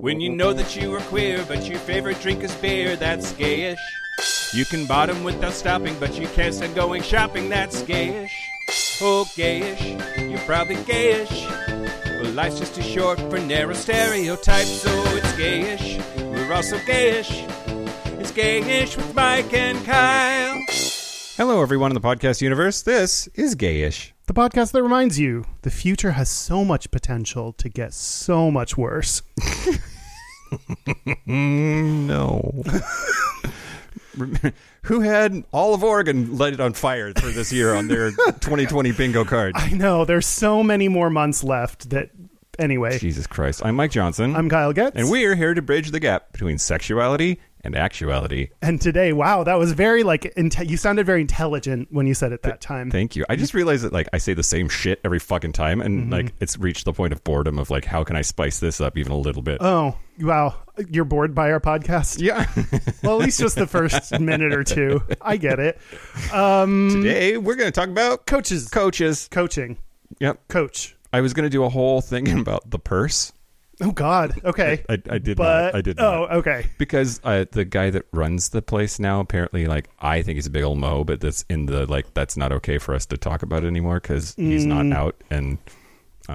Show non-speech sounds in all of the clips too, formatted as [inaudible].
When you know that you are queer, but your favorite drink is beer, that's gayish. You can bottom without stopping, but you can't stand going shopping, that's gayish. Oh, gayish, you're probably gayish. Well, life's just too short for narrow stereotypes, so it's gayish. We're also gayish. It's gayish with Mike and Kyle. Hello, everyone in the podcast universe. This is Gayish. The podcast that reminds you the future has so much potential to get so much worse. [laughs] [laughs] No. [laughs] Who had all of Oregon lighted on fire for this year on their [laughs] 2020 bingo card? I know there's so many more months left that anyway. Jesus Christ. I'm Mike Johnson. I'm Kyle Getz. and we're here to bridge the gap between sexuality and actuality. and today, wow, that was very like inte- you sounded very intelligent when you said it that time. Thank you. I just realized that like I say the same shit every fucking time and Mm-hmm. like it's reached the point of boredom of like how can I spice this up even a little bit? Oh, wow. You're bored by our podcast? yeah. [laughs] Well, at least just the first [laughs] minute or two. I get it. Um, Today we're going to talk about coaches, coaches. coaching, Yep. coach. I was going to do a whole thing [laughs] about the purse. Oh God. Okay. I, I did but not. I did not. oh, not. okay. because uh, the guy that runs the place now apparently like I think he's a big old mo, but that's in the like that's not okay for us to talk about anymore because he's not out. And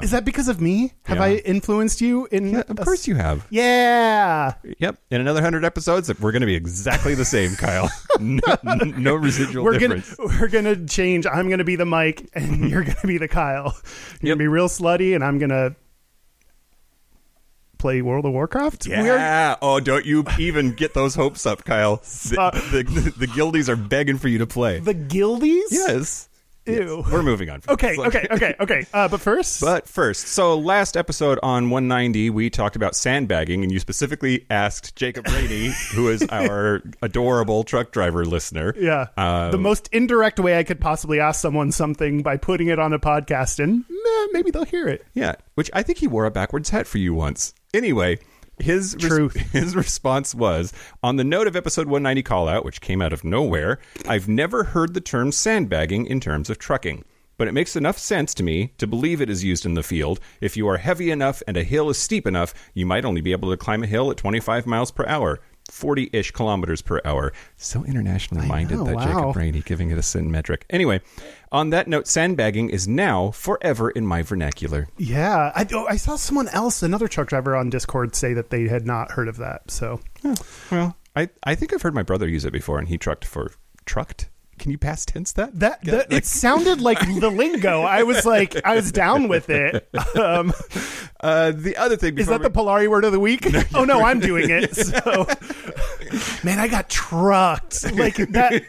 Is that because of me? Have Yeah. I influenced you in? yeah, of course you have. Yeah. Yep. In another hundred episodes, we're going to be exactly the same, Kyle. [laughs] [laughs] no, no residual We're difference. gonna we're gonna change. I'm gonna be the Mike, and [laughs] you're gonna be the Kyle. You're Yep. gonna be real slutty, and I'm gonna play World of Warcraft. Yeah. Oh, don't you even get those hopes up, Kyle. The, [laughs] Uh, the, the, the guildies are begging for you to play. The Guildies. yes. Ew. We're moving on. From Okay. Okay. Okay. [laughs] Okay. Uh, but first, But first, so last episode on 190, we talked about sandbagging, and you specifically asked Jacob Brady, [laughs] who is our adorable truck driver listener. yeah, Uh, the most indirect way I could possibly ask someone something by putting it on a podcast, and maybe they'll hear it. Yeah, which I think he wore a backwards hat for you once. Anyway, his res- Truth. [laughs] his response was on the note of episode 190 call out, which came out of nowhere. I've never heard the term sandbagging in terms of trucking. But it makes enough sense to me to believe it is used in the field. If you are heavy enough and a hill is steep enough, you might only be able to climb a hill at 25 miles per hour, 40 ish kilometers per hour. So internationally minded know, that wow. Jacob Rainey giving it a sin metric. Anyway, on that note, sandbagging is now forever in my vernacular. Yeah, I, oh, I saw someone else, another truck driver on Discord, say that they had not heard of that. So Well, I, I think I've heard my brother use it before, and he trucked for trucked. Can you past tense that? that, that it sounded like the lingo. I was like, I was down with it. Um, [laughs] Uh, the other thing is that the Polari word of the week? [laughs] oh no, I'm doing it. [laughs] So, man, I got trucked like that.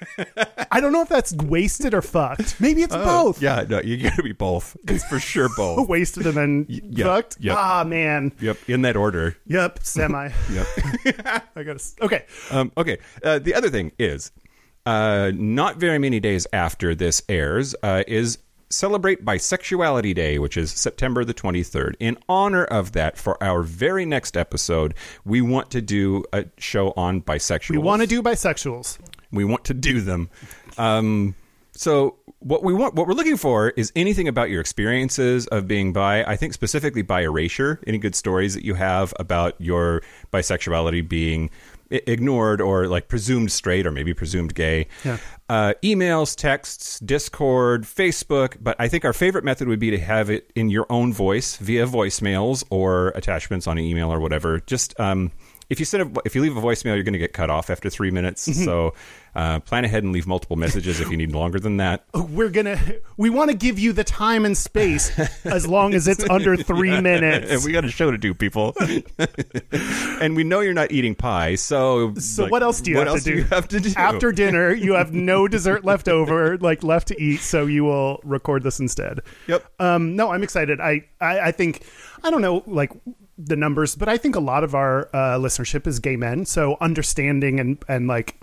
I don't know if that's wasted or fucked. Maybe it's we- both. Yeah, no, you got to be both. It's for sure [laughs] both. Wasted and then yeah, fucked. yep. Ah, man. yep, in that order. Yep. Semi. [laughs] Yep. [laughs] I got to. Okay. um, okay. Uh, the other thing is, uh, not very many days after this airs, uh, is celebrate Bisexuality Day, which is September the 23rd. In honor of that, for our very next episode, we want to do a show on bisexuals. We want to do bisexuals. We want to do them. Um, so what we want, what we're looking for, is anything about your experiences of being bi. I think specifically bi erasure. Any good stories that you have about your bisexuality being ignored or like presumed straight or maybe presumed gay. Yeah. Uh, emails, texts, Discord, Facebook. But I think our favorite method would be to have it in your own voice via voicemails or attachments on an email or whatever. Just um, if you send a, if you leave a voicemail, you're going to get cut off after three minutes. Mm-hmm. So uh, plan ahead and leave multiple messages if you need longer than that. [laughs] We're gonna. We want to give you the time and space as long as it's under [laughs] three minutes. And we got a show to do, people. [laughs] and we know you're not eating pie, so So like, what else do you what have else to do? you have to do After dinner, you have no dessert left over, like left to eat, so you will record this instead. Yep. Um, no, I'm excited. I, I, I think I don't know like the numbers, but I think a lot of our uh, listenership is gay men. So understanding and and like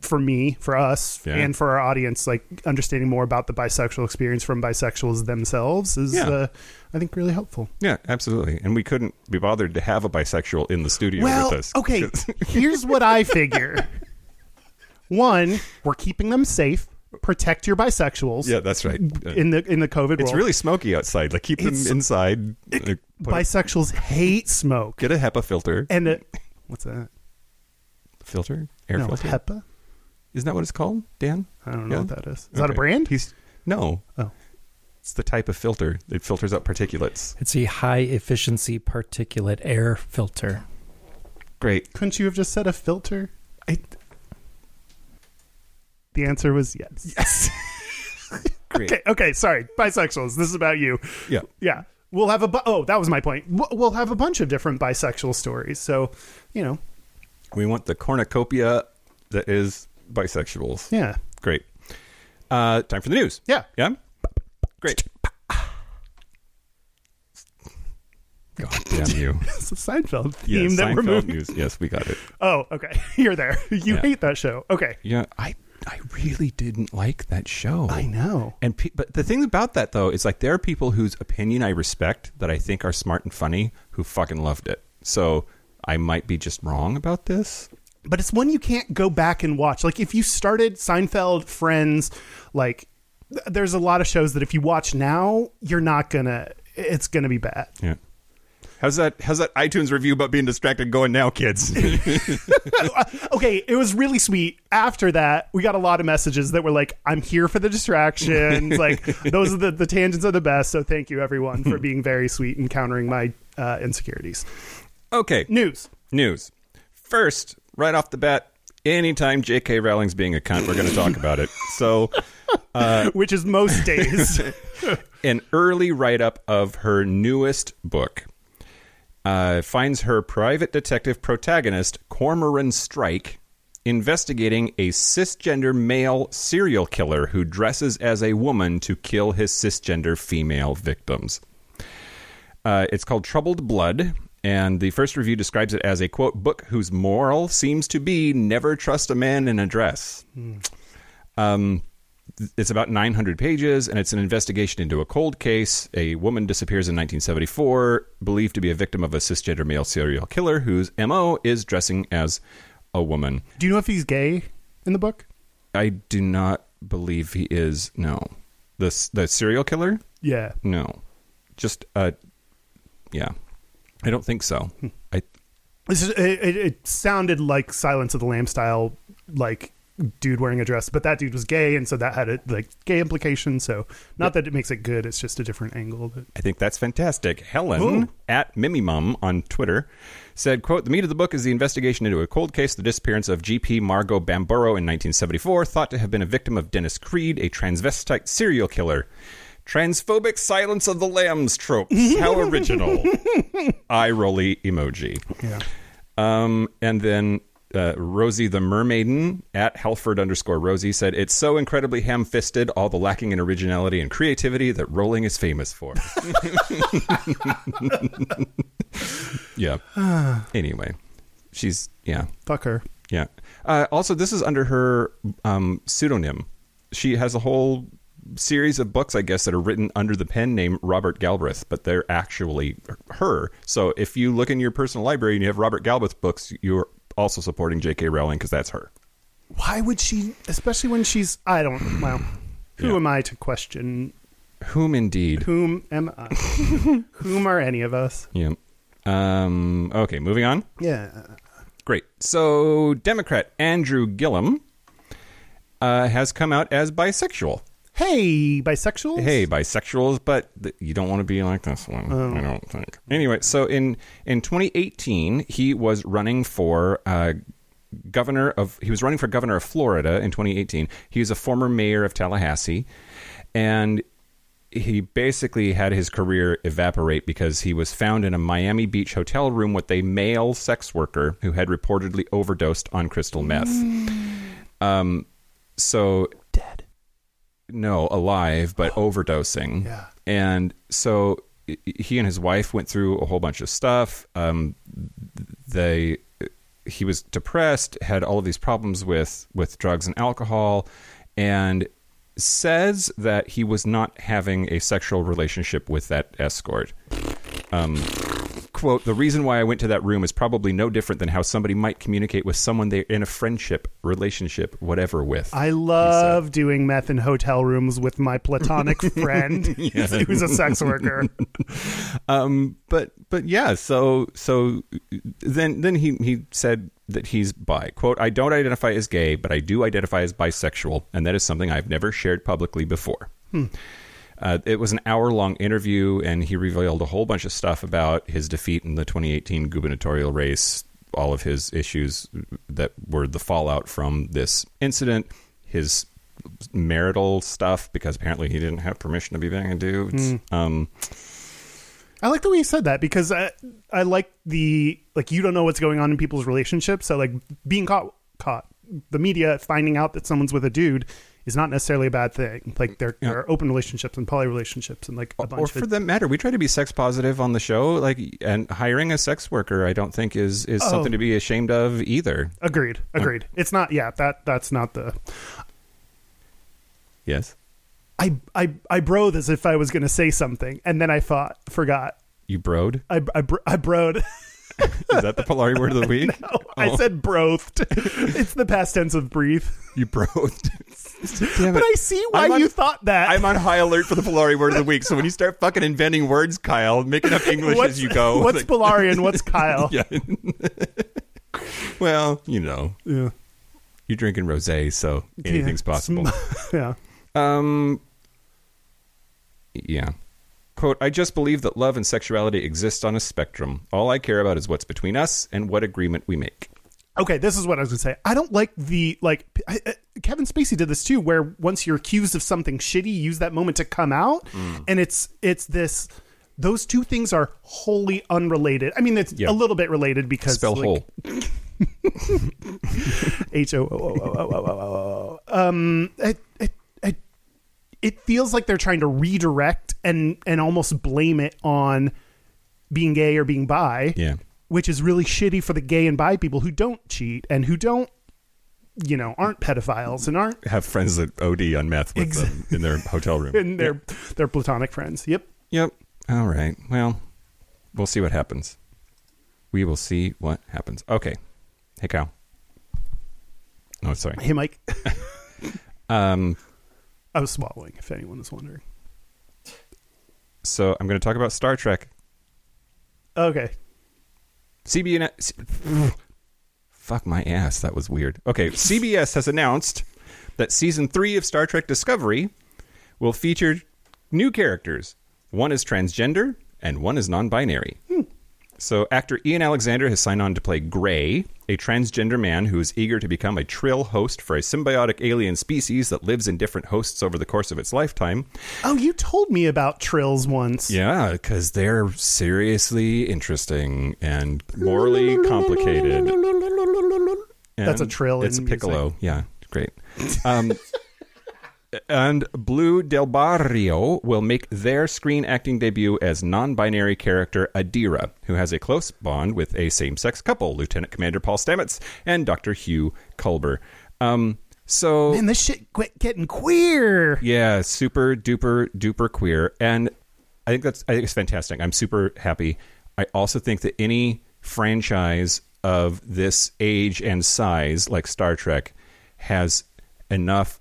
for me, for us, Yeah. and for our audience, like understanding more about the bisexual experience from bisexuals themselves is, Yeah. uh, I think, really helpful. Yeah, absolutely. And we couldn't be bothered to have a bisexual in the studio Well, with us. okay. [laughs] Here's what I figure. One, we're keeping them safe protect your bisexuals. Yeah, that's right. In the in the COVID it's world, really smoky outside. Like keep them It's- inside. Like, put a- bisexuals hate smoke. get a HEPA filter. and uh, what's that? Filter? Air no, filter? HEPA. Isn't that what it's called, Dan? I don't know Yeah? what that is. Is that a brand? He's no. Oh. It's the type of filter that filters out particulates. It's a high efficiency particulate air filter. Great. Couldn't you have just said a filter? I, The answer was yes. yes. [laughs] Great. Okay, okay, sorry. Bisexuals. This is about you. Yeah. Yeah. We'll have a bu- oh, that was my point. We'll- We'll have a bunch of different bisexual stories. So, you know, We want the cornucopia that is bisexuals. yeah. Great. Uh, time for the news. Yeah. Yeah. Great. God damn you. [laughs] It's a Seinfeld theme Yes, that we're moving. news. Yes, we got it. Oh, okay. [laughs] You're there. [laughs] You Yeah. hate that show. Okay. Yeah, I I really didn't like that show. I know. And pe- but the thing about that though is like there are people whose opinion I respect that I think are smart and funny who fucking loved it. So I might be just wrong about this. But it's one you can't go back and watch. Like if you started Seinfeld, Friends, like th- there's a lot of shows that if you watch now, you're not gonna. It's gonna be bad. Yeah. How's that? How's that iTunes review about being distracted going now, kids? [laughs] okay, it was really sweet. After that, we got a lot of messages that were like, "I'm here for the distractions." like [laughs] those are the the tangents are the best. So thank you everyone for [laughs] being very sweet and countering my uh, insecurities. Okay, News. news. First, right off the bat, anytime J.K. Rowling's being a cunt, we're going to talk about it. [laughs] So, [laughs] which is most days. [laughs] an early write up of her newest book uh, finds her private detective protagonist, Cormoran Strike, investigating a cisgender male serial killer who dresses as a woman to kill his cisgender female victims. Uh, it's called Troubled Blood, and the first review describes it as a quote book whose moral seems to be never trust a man in a dress. Um, it's about 900 pages, and it's an investigation into a cold case. A woman disappears in 1974, believed to be a victim of a cisgender male serial killer whose MO is dressing as a woman. Do you know if he's gay in the book? I do not believe he is. No, the the serial killer. Yeah. No, just uh, yeah, I don't think so. Hmm. I This is, it, it, sounded like Silence of the Lamb style, like dude wearing a dress, but that dude was gay, and so that had a like gay implication. So not that it makes it good; it's just a different angle. But I think that's fantastic. Helen Ooh. at Mimimum on Twitter said, quote, the meat of the book is the investigation into a cold case, the disappearance of GP Margot Bamboro in 1974, thought to have been a victim of Dennis Creed, a transvestite serial killer. Transphobic silence of the lambs tropes. How original. [laughs] Eye rolly emoji. yeah, Um, and then uh, Rosie the Mermaiden at Halford underscore Rosie said, It's so incredibly ham fisted, all the lacking in originality and creativity that Rowling is famous for. [laughs] yeah. [sighs] anyway, she's, yeah, fuck her. yeah. Uh, also, this is under her um, pseudonym. She has a whole series of books, I guess, that are written under the pen name Robert Galbraith, but they're actually her. So if you look in your personal library and you have Robert Galbraith books, you're also supporting J.K. Rowling because that's her. Why would she, especially when she's? I don't. Well, who Yeah. am I to question? Whom indeed? Whom am I? [laughs] whom are any of us? Yeah. Um, okay, moving on. Yeah. Great. So, Democrat Andrew Gillum uh, has come out as bisexual. Hey, bisexuals. Hey, bisexuals, but th- you don't want to be like this one. I don't think. Anyway, so in in 2018, he was running for uh, governor of. He was running for governor of Florida in 2018. He was a former mayor of Tallahassee, and he basically had his career evaporate because he was found in a Miami Beach hotel room with a male sex worker who had reportedly overdosed on crystal meth. Um, so dead. No, alive, but [gasps] overdosing. Yeah. And so he and his wife went through a whole bunch of stuff. Um, they, he was depressed, had all of these problems with with drugs and alcohol, and says that he was not having a sexual relationship with that escort. Um, quote, the reason why I went to that room is probably no different than how somebody might communicate with someone they're in a friendship, relationship, whatever with. I love doing meth in hotel rooms with my platonic [laughs] friend [laughs] [laughs] who's a sex worker. um, but but yeah, so so then then he he said that he's bi. Quote, I don't identify as gay, but I do identify as bisexual, and that is something I've never shared publicly before. Uh, it was an hour long interview, and he revealed a whole bunch of stuff about his defeat in the 2018 gubernatorial race, all of his issues that were the fallout from this incident, his marital stuff, because apparently he didn't have permission to be banging dudes. Um, I like the way you said that because I, I like the like you don't know what's going on in people's relationships. So like being caught caught the media finding out that someone's with a dude is not necessarily a bad thing. Like there, there are open relationships and poly relationships and like a bunch or of for that matter, we try to be sex positive on the show. Like, and hiring a sex worker, I don't think is is Oh. something to be ashamed of either. agreed agreed. It's not yeah that that's not the Yes, I I I broed as if I was going to say something and then I thought forgot. you broed. I I, bro- I broed. [laughs] [laughs] Is that the Polari word of the week? Oh, I said oh. brothed. [laughs] it's the past tense of breathe. You broed. [laughs] But. I see why on- you thought that. I'm on high alert for the Polari word of the week. So when you start fucking inventing words, Kyle, making up English what's, as you go. What's like- Polari and what's [laughs] Kyle? yeah. well, you know, yeah. you're drinking rosé, so anything's Yeah. possible. [laughs] yeah. Um. Yeah. Quote, I just believe that love and sexuality exist on a spectrum. All I care about is what's between us and what agreement we make okay, this is what I was gonna say. I don't like the like I, I, Kevin Spacey did this too, where once you're accused of something shitty, use that moment to come out, mm. and it's it's this. Those two things are wholly unrelated. I mean, it's yep. a little bit related because spell like, whole. Um, it, it, it, it feels like they're trying to redirect and and almost blame it on being gay or being bi. Yeah which is really shitty for the gay and bi people who don't cheat and who don't, you know, aren't pedophiles and aren't Have friends that OD on meth with them in their hotel room. [laughs] in their their platonic friends. Yep. Yep. All right. Well, we'll see what happens. We will see what happens. Okay. Hey, Kyle. Oh, sorry. Hey, Mike. [laughs] Um, I was swallowing. If anyone was wondering. so I'm going to talk about Star Trek. Okay. CBS. Fuck my ass. That was weird. Okay, CBS has announced that season three of Star Trek Discovery will feature new characters. One is transgender and one is non-binary. Hmm. So actor Ian Alexander has signed on to play Gray, a transgender man who is eager to become a trill host for a symbiotic alien species that lives in different hosts over the course of its lifetime. Oh, you told me about trills once. Yeah, because they're seriously interesting and morally complicated. That's a trill It's in a piccolo. music. Yeah, great. Um, [laughs] and Blu Del Barrio will make their screen acting debut as non-binary character Adira, who has a close bond with a same-sex couple, Lieutenant Commander Paul Stamets and Dr. Hugh Culber. Um, so Man, this shit quit getting queer. yeah, super duper duper queer, and I think that's I think it's fantastic. I'm super happy. I also think that any franchise of this age and size, like Star Trek, has enough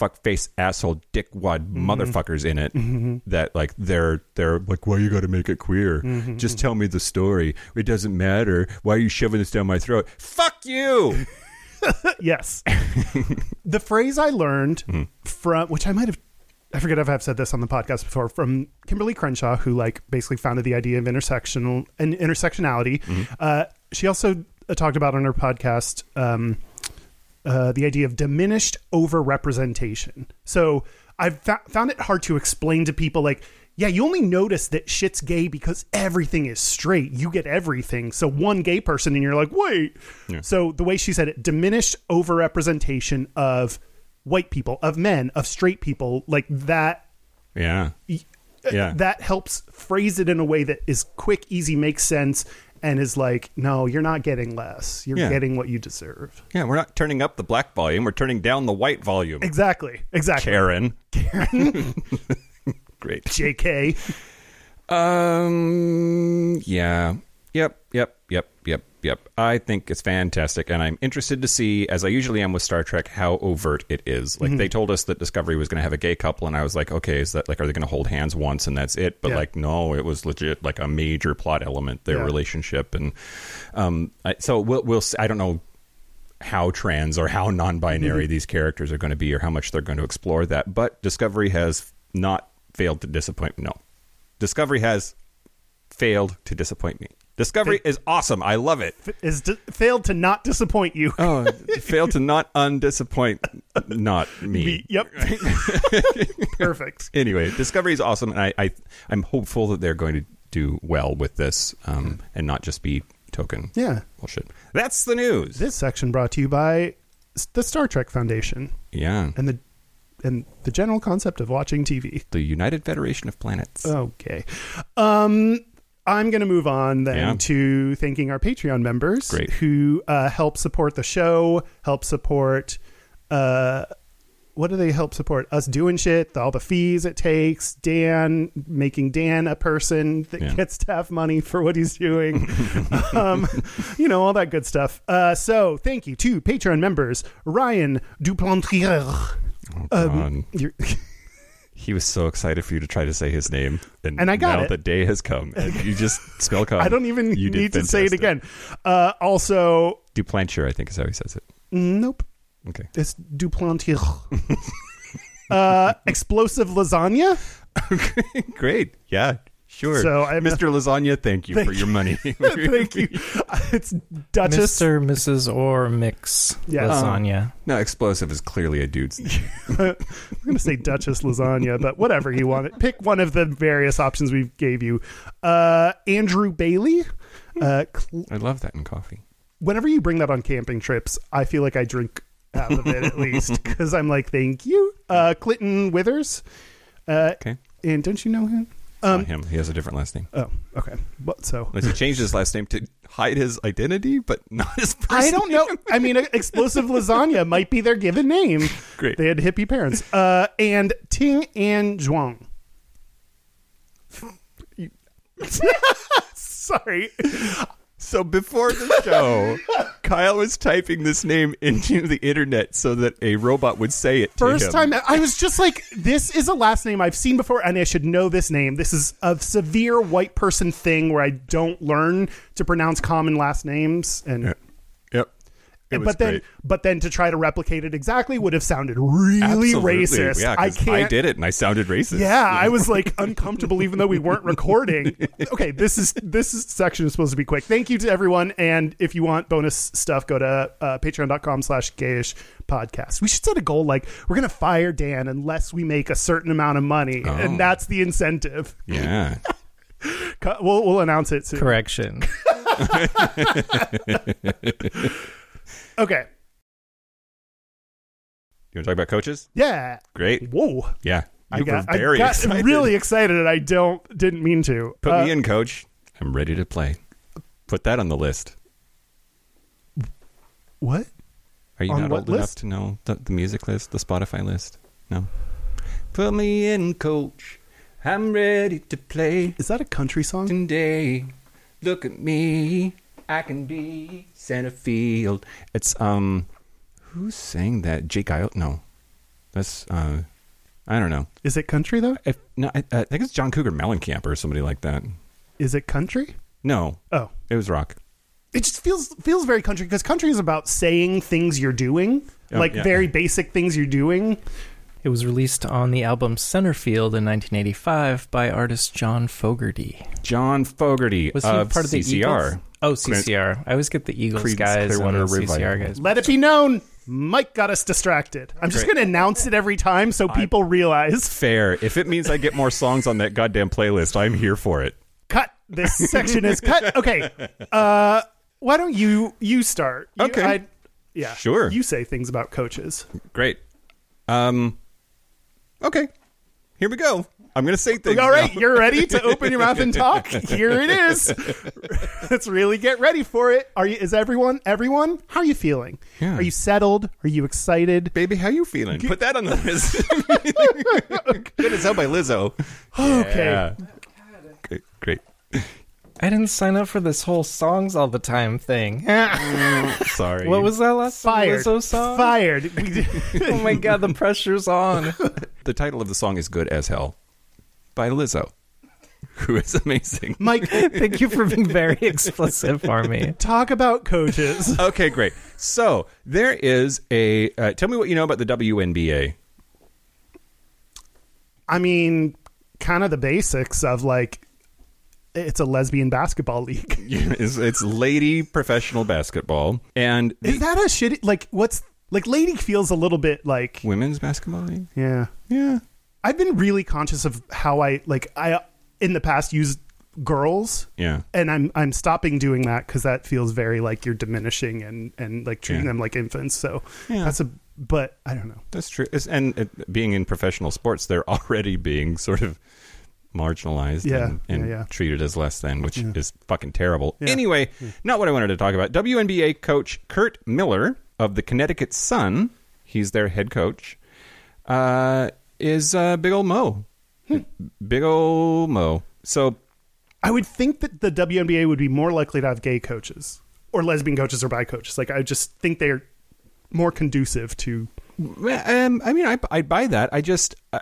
fuckface asshole dickwad motherfuckers in it that like they're they're like why you got to make it queer just tell me the story it doesn't matter why are you shoving this down my throat fuck you [laughs] Yes. [laughs] the phrase I learned Mm-hmm. from, which I might have, I forget if I've said this on the podcast before, from Kimberlé Crenshaw, who like basically founded the idea of intersectional and intersectionality. Mm-hmm. Uh, she also uh, talked about on her podcast um, uh, the idea of diminished overrepresentation. So I've fa- found it hard to explain to people like. Yeah, you only notice that shit's gay because everything is straight. You get everything. So one gay person and you're like, wait. So the way she said it, diminished overrepresentation of white people, of men, of straight people, like that yeah yeah that helps phrase it in a way that is quick, easy, makes sense, and is like, no, you're not getting less. You're Yeah. getting what you deserve. Yeah, we're not turning up the black volume. We're turning down the white volume. Exactly. Exactly. Karen. Karen. [laughs] Great. JK. Um. Yeah. Yep, yep, yep, yep, yep. I think it's fantastic, and I'm interested to see, as I usually am with Star Trek, how overt it is. Like they told us that Discovery was going to have a gay couple, and I was like, okay, is that like, are they going to hold hands once and that's it? But Yeah. like, no, it was legit like a major plot element their Yeah. relationship, and um, I, so we'll we'll. See, I don't know how trans or how non-binary these characters are going to be, or how much they're going to explore that. But Discovery has not failed to disappoint. No, Discovery has failed to disappoint me. Discovery is awesome. I love it. Is d- failed to not disappoint you. Oh, [laughs] failed to not undisappoint not me. Be- yep. [laughs] Perfect. Anyway, Discovery is awesome, and I, I I'm hopeful that they're going to do well with this, um, and not just be token Yeah. bullshit. That's the news. This section brought to you by the Star Trek Foundation yeah, and the and the general concept of watching TV. the United Federation of Planets. Okay. Um I'm going to move on then Yeah. to thanking our Patreon members Great. who uh, help support the show, help support uh what do they help support? Us doing shit, all the fees it takes, Dan making Dan a person that Yeah. gets to have money for what he's doing. [laughs] um, you know, all that good stuff. Uh, so thank you to Patreon members Ryan Duplantier. Oh, Um, [laughs] he was so excited for you to try to say his name, and, And I got now it. the day has come. And you just [laughs] spell code. I don't even You need to say it again. Uh, also, Duplantier, I think is how he says it. nope. Okay. It's Duplantier. [laughs] uh, explosive lasagna. [laughs] Great. Yeah. Sure. So I'm- Mr. Lasagna, thank you Thank [laughs] for your money. [laughs] Thank you. [laughs] It's Duchess. Mr., Mrs., or Mix Yeah. lasagna. no, explosive is clearly a dude's name. I'm going to say Duchess lasagna, but whatever you want. Pick one of the various options we gave you. Uh, Andrew Bailey. Uh, cl- I love that in coffee. whenever you bring that on camping trips, I feel like I drink out of it at least because I'm like, thank you. Uh, Clinton Withers. Uh, Okay. and don't you know him? Not him. He has a different last name. Oh, okay. What so? Unless he changed his last name to hide his identity, but not his person. I don't know. I mean, [laughs] explosive lasagna might be their given name. Great. They had hippie parents. Uh, and Ting and Zhuang. [laughs] [laughs] Sorry. So before the show, [laughs] Kyle was typing this name into the internet so that a robot would say it to First him. time I was just like, this is a last name I've seen before, and I should know this name. This is a severe white person thing where I don't learn to pronounce common last names, and. It was but then great. but then to try to replicate it exactly would have sounded really Absolutely. racist. Yeah, I 'cause can't. I did it and I sounded racist. Yeah, I was like uncomfortable even though we weren't recording. [laughs] Okay, this is this is, section is supposed to be quick. Thank you to everyone, and if you want bonus stuff, go to uh, patreon.com slash gayish podcast. We should set a goal like we're gonna fire Dan unless we make a certain amount of money, Oh. and that's the incentive. Yeah. [laughs] We'll we'll announce it soon. Correction. [laughs] Okay. You want to talk about coaches? Yeah. Great. Whoa. Yeah. I got, were very I got excited. really excited, and I don't didn't mean to. Put Uh, me in, coach. I'm ready to play. Put that on the list. What? Are you On not old enough to know the, the music list, the Spotify list? No. Put me in, coach. I'm ready to play Is that a country song? today. Look at me. I can be center field. It's um, who sang that? Jake Isle? No, that's uh, I don't know. Is it country though? If no, I, I think it's John Cougar Mellencamp or somebody like that. Is it country? No, Oh. it was rock. it just feels feels very country because country is about saying things you're doing Oh, like yeah. very basic things you're doing It was released on the album Centerfield in 1985 by artist John Fogerty. John Fogerty Was he of part of the CCR. Eagles? Oh, CCR. I always get the Eagles Creedence guys and Clearwater the CCR guys. let it be known mike got us distracted i'm just going to announce it every time so people realize Fair. If it means I get more songs on that goddamn playlist, I'm here for it. cut this section is cut okay uh why don't you you start You- Okay. I- yeah Sure. you say things about coaches Great. Um. Okay. Here we go. I'm gonna say things. all right now. you're ready to open your mouth and talk [laughs] here it is let's really get ready for it are you is everyone everyone how are you feeling Yeah. are you settled are you excited Baby, how are you feeling? Put that on the list. Good as hell by Lizzo. okay Yeah. Great. Great. I didn't sign up for this whole songs all the time thing. [laughs] Mm, sorry. what was that last Fired. Lizzo song? Fired. [laughs] Oh my god, the pressure's on. the title of the song is "Good as Hell" by Lizzo, [laughs] who is amazing. Mike, Thank you for being very [laughs] explicit for me. talk about coaches. [laughs] Okay, great. So there is a. Uh, tell me what you know about the WNBA. I mean, kind of the basics of like it's a lesbian basketball league. it's, it's lady professional basketball and the Is that a shitty like what's like lady feels a little bit like women's basketball league. yeah. Yeah. I've been really conscious of how I like I in the past used girls Yeah. and I'm I'm stopping doing that cuz that feels very like you're diminishing and and like treating Yeah. them like infants. So Yeah. that's a but I don't know. That's true. It's, and it, being in professional sports, they're already being sort of marginalized Yeah, and, and yeah, yeah. treated as less than, which is fucking terrible. Anyway, not what I wanted to talk about. WNBA coach Curt Miller of the Connecticut Sun, he's their head coach, uh, is uh, Big Ol' Mo. Hmm. Big Ol' Mo. So I would think that the WNBA would be more likely to have gay coaches or lesbian coaches or bi coaches. Like I just think they're more conducive to Um, I mean, I I buy that. I just uh,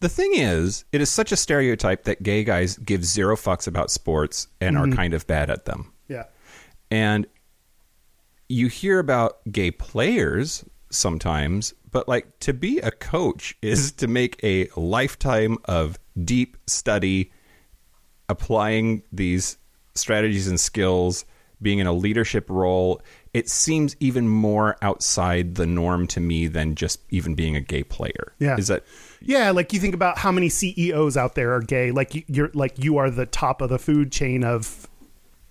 the thing is, it is such a stereotype that gay guys give zero fucks about sports and are kind of bad at them. yeah. And you hear about gay players sometimes, but like to be a coach [laughs] is to make a lifetime of deep study, applying these strategies and skills, being in a leadership role. It seems even more outside the norm to me than just even being a gay player. Yeah. Is that Yeah, like you think about how many CEOs out there are gay. Like you- you're like you are the top of the food chain of,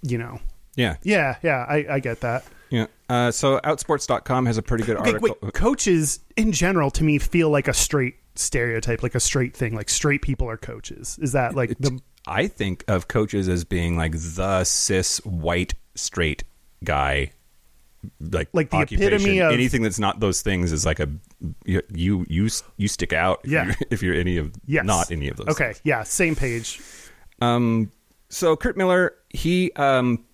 you know. yeah. Yeah, yeah, I, I get that. Yeah. Uh, so outsports.com has a pretty good Okay, article. wait, coaches in general to me feel like a straight stereotype, like a straight thing. Like straight people are coaches. Is that like the I think of coaches as being like the cis white straight guy, like Like the epitome of- anything that's not those things is like a you you you, you stick out. If Yeah. you're, if you're any of yes, not any of those. Okay, yeah, same page. Um, so Curt Miller, he um,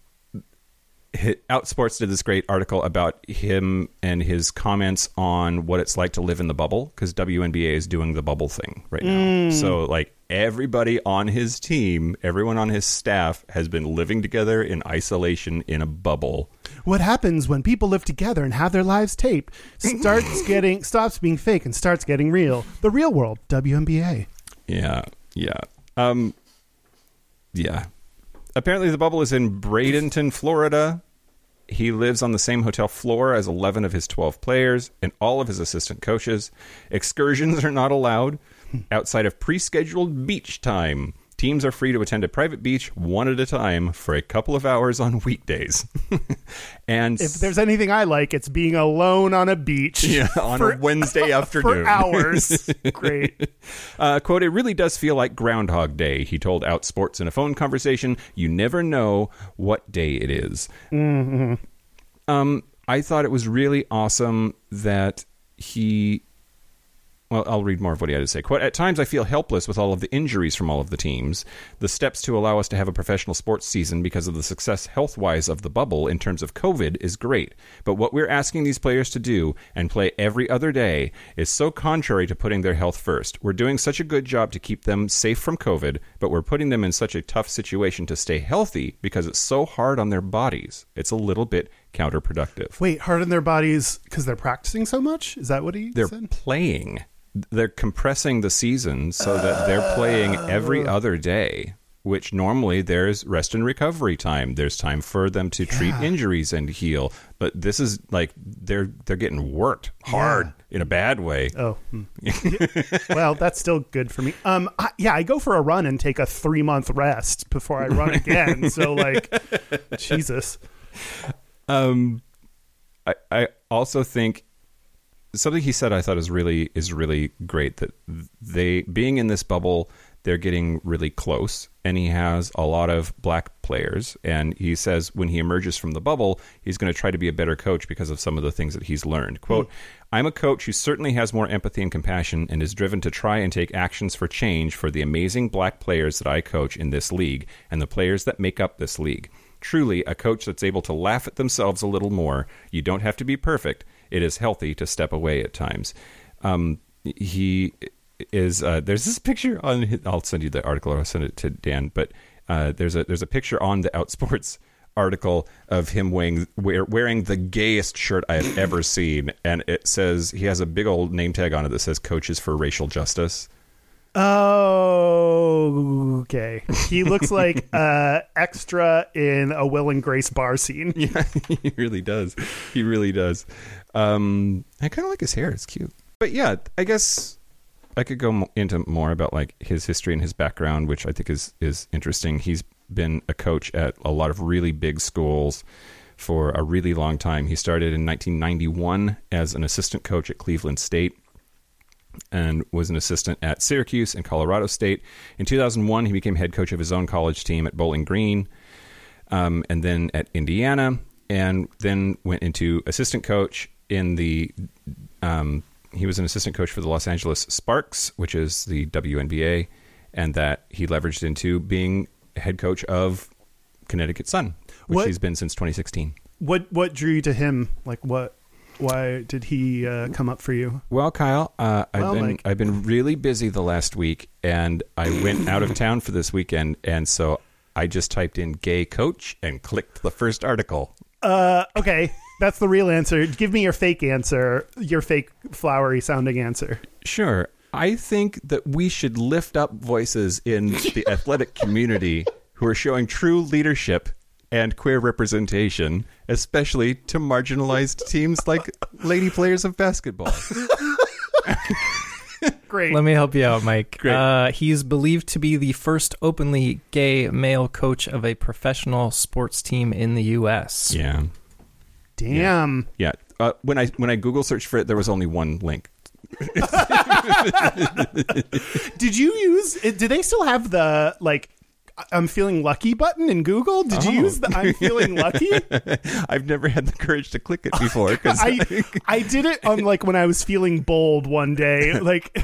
Outsports did this great article about him and his comments on what it's like to live in the bubble because WNBA is doing the bubble thing right now. So like everybody on his team, everyone on his staff has been living together in isolation in a bubble. What happens when people live together and have their lives taped? Starts [laughs] getting stops being fake and starts getting real. The real world, WNBA. Yeah, yeah, um, yeah. Apparently, the bubble is in Bradenton, Florida. He lives on the same hotel floor as 11 of his 12 players and all of his assistant coaches. Excursions are not allowed outside of pre scheduled beach time. Teams are free to attend a private beach one at a time for a couple of hours on weekdays. [laughs] and If there's anything I like, it's being alone on a beach. yeah, [laughs] on for- a Wednesday [laughs] afternoon. for hours. Great. Uh, quote, it really does feel like Groundhog Day, he told Outsports in a phone conversation. You never know what day it is. Um, I thought it was really awesome that he. Well, I'll read more of what he had to say. Quote, At times, I feel helpless with all of the injuries from all of the teams. The steps to allow us to have a professional sports season because of the success health wise of the bubble in terms of COVID is great. But what we're asking these players to do and play every other day is so contrary to putting their health first. We're doing such a good job to keep them safe from COVID, but we're putting them in such a tough situation to stay healthy because it's so hard on their bodies. It's a little bit counterproductive. Wait, hard on their bodies because they're practicing so much? Is that what he said? they're said? playing. They're compressing the season so that they're playing every Oh. other day, which normally there's rest and recovery time. There's time for them to treat injuries and heal. But this is like they're they're getting worked hard Yeah. in a bad way. Oh, hmm. [laughs] well, that's still good for me. Um, I, yeah, I go for a run and take a three month rest before I run again. so, like, [laughs] Jesus. Um, I I also think something he said I thought is really is really great that they being in this bubble they're getting really close, and he has a lot of black players. And he says when he emerges from the bubble, he's going to try to be a better coach because of some of the things that he's learned. Quote, I'm a coach who certainly has more empathy and compassion and is driven to try and take actions for change for the amazing black players that I coach in this league and the players that make up this league. Truly, a coach that's able to laugh at themselves a little more. You don't have to be perfect. It is healthy to step away at times. Um, he is uh, there's this picture on. his- I'll send you the article. or I'll send it to Dan. But uh, there's a there's a picture on the Outsports [laughs] article of him wearing wear, wearing the gayest shirt I have ever seen, and it says he has a big old name tag on it that says "Coaches for Racial Justice." Oh, okay. He looks [laughs] like uh, extra in a Will and Grace bar scene. Yeah, [laughs] he really does. He really does. Um, I kind of like his hair. It's cute. But yeah, I guess I could go into more about like his history and his background, which I think is is interesting. He's been a coach at a lot of really big schools for a really long time. He started in 1991 as an assistant coach at Cleveland State and was an assistant at Syracuse and Colorado State. In 2001, he became head coach of his own college team at Bowling Green um, and then at Indiana, and then went into assistant coach in the. Um, he was an assistant coach for the Los Angeles Sparks, which is the WNBA, and that he leveraged into being head coach of Connecticut Sun, which What- he's been since 2016. What what drew you to him? Like what? Why did he uh, come up for you? Well, Kyle, uh, I've Well, been Mike. I've been really busy the last week, and I went out of town for this weekend, and so I just typed in "gay coach" and clicked the first article. Uh, okay, that's the real answer. Give me your fake answer. Your fake flowery sounding answer. Sure. I think that we should lift up voices in the athletic community who are showing true leadership and queer representation, especially to marginalized teams like lady players of basketball. [laughs] Great. Let me help you out, Mike. Great. Uh, he's believed to be the first openly gay male coach of a professional sports team in the U.S. Yeah. Damn. Yeah. Uh, when I when I Google searched for it, there was only one link. [laughs] Did you use? Did they still have the like? I'm feeling lucky button in Google. Did you Oh. use the I'm feeling lucky? [laughs] I've never had the courage to click it before because [laughs] I I did it on like when I was feeling bold one day. [laughs] Like,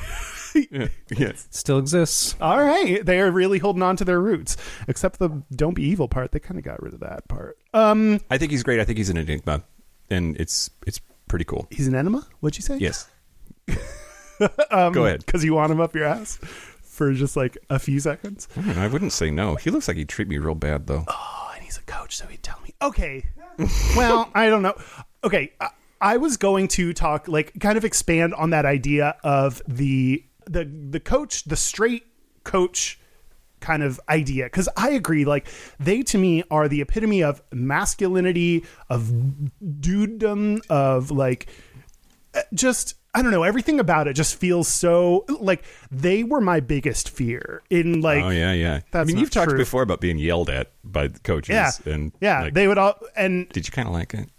yes. Still exists. all right, they are really holding on to their roots. Except the don't be evil part. They kind of got rid of that part. Um, I think he's great. I think he's an enigma, and it's it's pretty cool. he's an enema. What'd you say? Yes. Um, Go ahead. Because you want him up your ass for just like a few seconds. I, I wouldn't say no. He looks like he'd treat me real bad though. Oh, and he's a coach, so he'd tell me. Okay. well, I don't know. Okay, I, I was going to talk like kind of expand on that idea of the the the coach, the straight coach kind of idea because I agree. Like they to me are the epitome of masculinity, of dudedom, of like uh, just I don't know everything about it just feels so like they were my biggest fear in oh, like oh yeah, yeah. I mean, you've talked true. before about being yelled at by coaches. yeah and yeah like, they would all and did you kind of like it?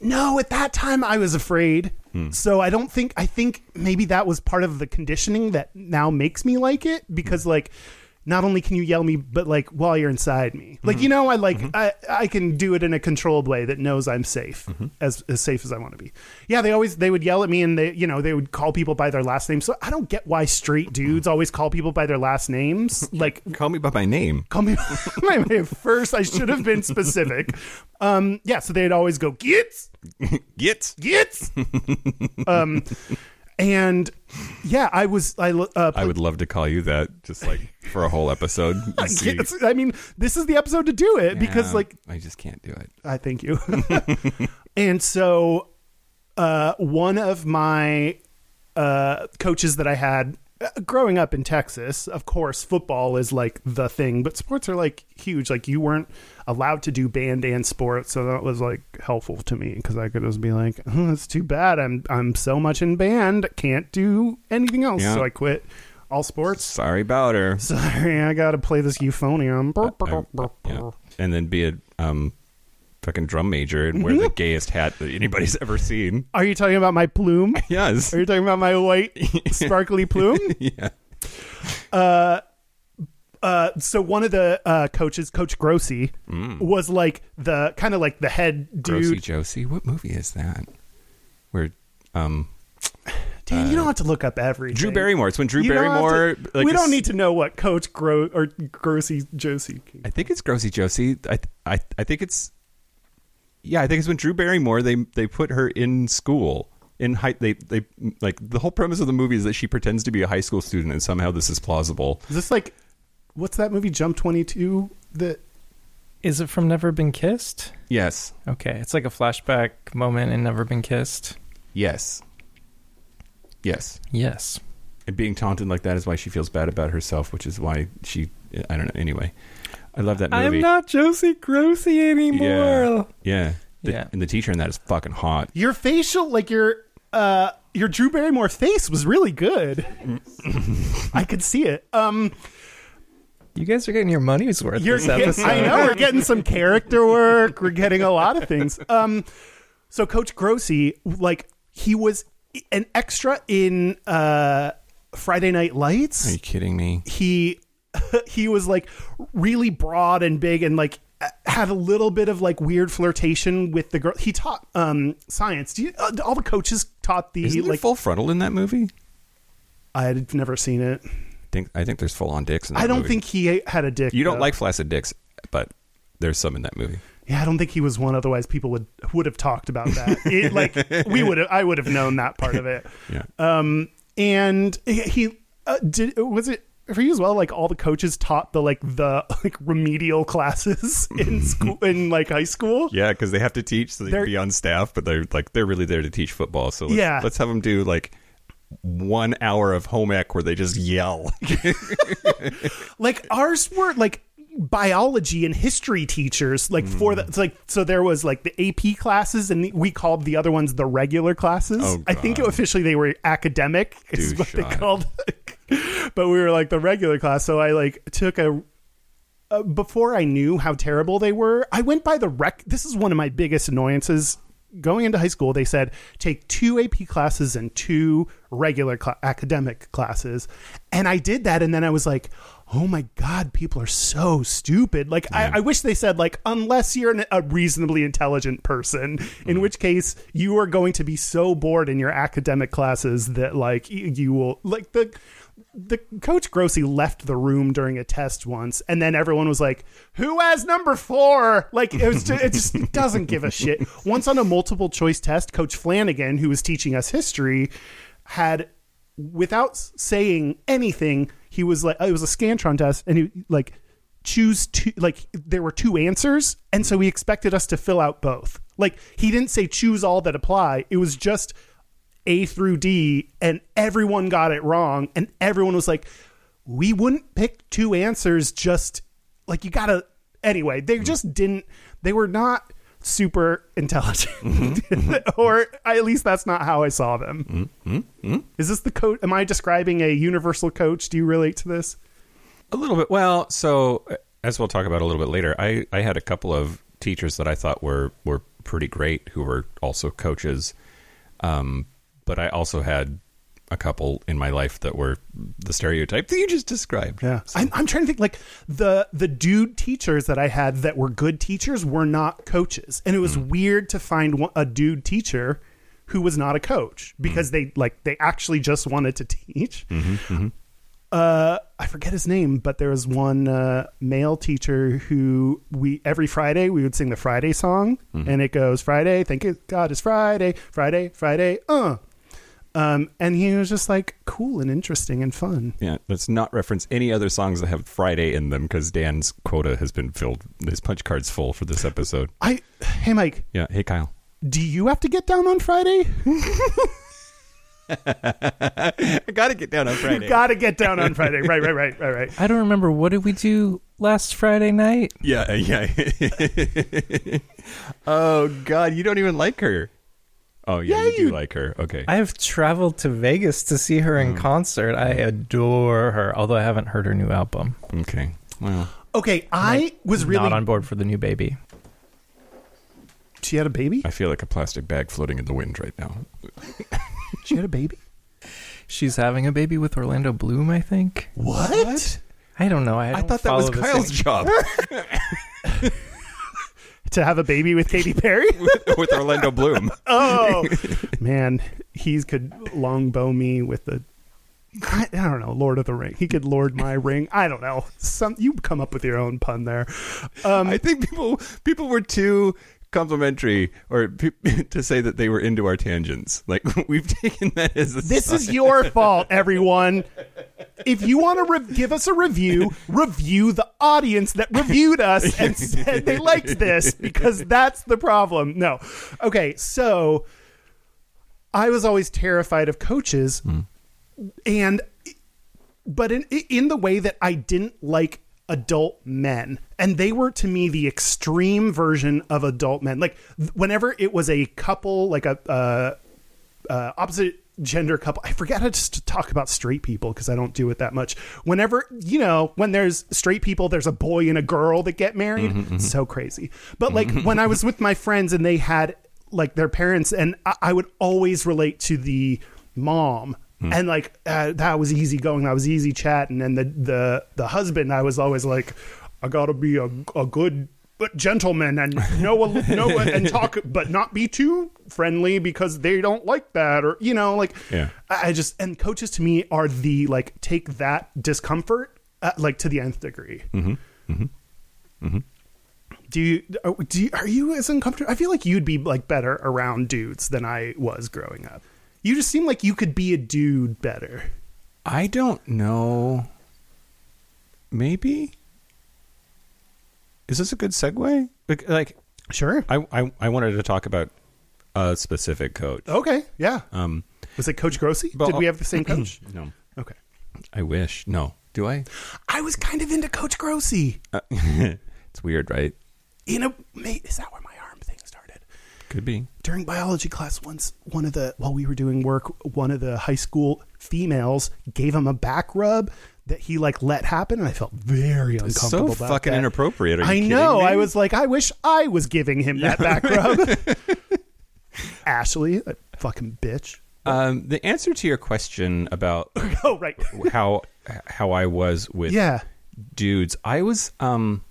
no at that time I was afraid hmm. so I don't think I think maybe that was part of the conditioning that now makes me like it because hmm. like not only can you yell me but like while you're inside me like you know I like I I can do it in a controlled way that knows I'm safe as as safe as I want to be yeah they always they would yell at me and they you know they would call people by their last name so I don't get why straight dudes always call people by their last names [laughs] like Call me by my name. call me by [laughs] my name first. I should have been specific. Um, yeah, so they'd always go gits, Git. [laughs] gits. um, and yeah, I was I uh, I would love to call you that, just like for a whole episode. [laughs] I mean, this is the episode to do it because like I just can't do it. I thank you. [laughs] [laughs] and so, uh, one of my uh, coaches that I had growing up in Texas, of course, football is like the thing, but sports are like huge. Like you weren't allowed to do band and sports, so that was like helpful to me because I could just be like, oh, "It's too bad. I'm I'm so much in band, can't do anything else." Yeah. So I quit all sports. Sorry about her. [laughs] Sorry, I got to play this euphonium. I- yeah. And then be a um, fucking drum major and wear the gayest hat that anybody's ever seen. Are you talking about my plume? [laughs] Yes. Are you talking about my white [laughs] sparkly plume? [laughs] yeah. uh, uh, so one of the uh, coaches, Coach Grossi, was like the kind of like the head dude. Grossy Josie. What movie is that? Where um [sighs] Dan, you don't have to look up everything. Drew Barrymore. It's when Drew You don't Barrymore. to- like we don't need to know what Coach Gro or Grossi Josie. I think it's Grossy Josie. I I I think it's yeah. I think it's when Drew Barrymore. They they put her in school in high. They they like the whole premise of the movie is that she pretends to be a high school student, and somehow this is plausible. Is this like what's that movie Jump Twenty Two? That Is it from Never Been Kissed? Yes. Okay, it's like a flashback moment in Never Been Kissed. Yes. Yes. Yes. And being taunted like that is why she feels bad about herself, which is why she. I don't know. Anyway, I love that movie. I'm not Josie Grossi anymore. Yeah. The, Yeah. And the teacher in that is fucking hot. your facial, like your uh your Drew Barrymore face was really good. [laughs] I could see it. Um, You guys are getting your money's worth you're this episode. I know we're getting some character work. We're getting a lot of things. Um, so Coach Grossi, like he was an extra in uh Friday Night Lights. Are you kidding me? he [laughs] he was like really broad and big and like had a little bit of like weird flirtation with the girl. He taught um science. Do you, uh, all the coaches taught the Isn't like. full frontal in that movie? I'd never seen it. I think I think there's full on dicks in that I don't movie. think he had a dick. you don't though. like flaccid dicks, but there's some in that movie. Yeah, I don't think he was one. Otherwise, people would would have talked about that. It, like we would, have, I would have known that part of it. [laughs] Yeah. Um, and he- he uh, did. Was it for you as well? Like all the coaches taught the like the [laughs] like remedial classes [laughs] in school in like high school. Yeah, because they have to teach, so they They're- can be on staff, but they're like they're really there to teach football. So let's, Yeah. let's have them do like one hour of home ec where they just yell. [laughs] like ours were like biology and history teachers like for the it's like so there was like the AP classes and we called the other ones the regular classes. Oh, I think God. officially they were academic is what they called [laughs] but we were like the regular class so I like took a uh, before I knew how terrible they were, I went by the rec. This is one of my biggest annoyances. Going into high school, they said take two AP classes and two regular cla academic classes, and I did that. And then I was like, "Oh my god, people are so stupid!" Like I, I wish they said like, unless you're an, a reasonably intelligent person, in mm. which case you are going to be so bored in your academic classes that like you will like the the coach Grossi left the room during a test once, and then everyone was like, "Who has number four? Like it was, just, it just [laughs] doesn't give a shit. Once on a multiple choice test, Coach Flanagan, who was teaching us history, had without saying anything, he was like, it was a scantron test, and he like choose two like there were two answers and so he expected us to fill out both like he didn't say choose all that apply it was just a through D, and everyone got it wrong, and everyone was like, "We wouldn't pick two answers. Just like you gotta." Anyway, they hmm. just didn't. They were not super intelligent, [laughs] or at least that's not how I saw them. Is this the coach? Am I describing a universal coach? Do you relate to this? A little bit. Well, so uh, as we'll talk about a little bit later, I, I had a couple of teachers that I thought were were pretty great who were also coaches. Um, but I also had a couple in my life that were the stereotype that you just described. Yeah, I'm, I'm trying to think like the the dude teachers that I had that were good teachers were not coaches, and it was weird to find one, a dude teacher who was not a coach because they like they actually just wanted to [laughs] teach. Uh, I forget his name, but there was one uh, male teacher who we every Friday we would sing the Friday song, and it goes Friday, thank you God it's Friday, Friday, Friday, uh. Um, and he was just like cool and interesting and fun. Yeah, let's not reference any other songs that have Friday in them because Dan's quota has been filled. His punch card's full for this episode. I hey Mike, Yeah. Hey, Kyle. do you have to get down on Friday? [laughs] I got to get down on Friday. Got to get down on Friday. Right, right, right, right, right. I don't remember. What did we do last Friday night? Yeah, yeah. [laughs] oh God, you don't even like her. Oh yeah, Yeah, you do like her. Okay. I have traveled to Vegas to see her in mm. concert. I adore her, although I haven't heard her new album. okay. Well, Okay, I was really. not on board for the new baby. she had a baby. I feel like a plastic bag floating in the wind right now. [laughs] She had a baby. She's having a baby with Orlando Bloom, I think. What? I don't know. I, I don't thought that was Kyle's same- job [laughs] [laughs] To have a baby with Katy Perry? [laughs] with Orlando Bloom. oh [laughs] man, he could longbow me with the. I, I don't know, Lord of the Ring. He could lord my ring. I don't know. Some you come up with your own pun there. Um, I think people people were too complimentary or pe- [laughs] to say that they were into our tangents. Like [laughs] we've taken that as a this sign. is your [laughs] fault, everyone. If you want to re- give us a review, review the audience that reviewed us and said they liked this because that's the problem. No. Okay, so I was always terrified of coaches hmm. and but in in the way that I didn't like adult men. And they were to me the extreme version of adult men. Like whenever it was a couple like a uh, uh, opposite gender couple i forget to just talk about straight people because i don't do it that much. Whenever you know when there's straight people there's a boy and a girl that get married. So crazy. But like when i was with my friends and they had like their parents and i, I would always relate to the mom and like uh, that was easy going. That was easy chatting and the the the husband i was always like i gotta be a, a good gentleman and know [laughs] know and talk but not be too friendly because they don't like that or you know like Yeah. i just and coaches to me are the like take that discomfort uh, like to the nth degree. Mm-hmm. Mm-hmm. do you do you, are you as uncomfortable? I feel like you'd be like better around dudes than i was growing up you just seem like you could be a dude better I don't know. Maybe. Is this a good segue? Like, like sure I, I I wanted to talk about a specific coach. okay yeah Um, was it coach grossi but- did we have the same coach [clears throat] no, okay I wish. No, do I? i was kind of into coach grossi Uh, [laughs] it's weird, right? in a mate is that where my arm thing started Could be. during biology class once one of the while we were doing work one of the high school females gave him a back rub that he like let happen and i felt very It's uncomfortable so about fucking that. inappropriate. I know me? i was like i wish i was giving him that back rub [laughs] [laughs] ashley a fucking bitch Um, the answer to your question about [laughs] oh right how how I was with yeah dudes, I was um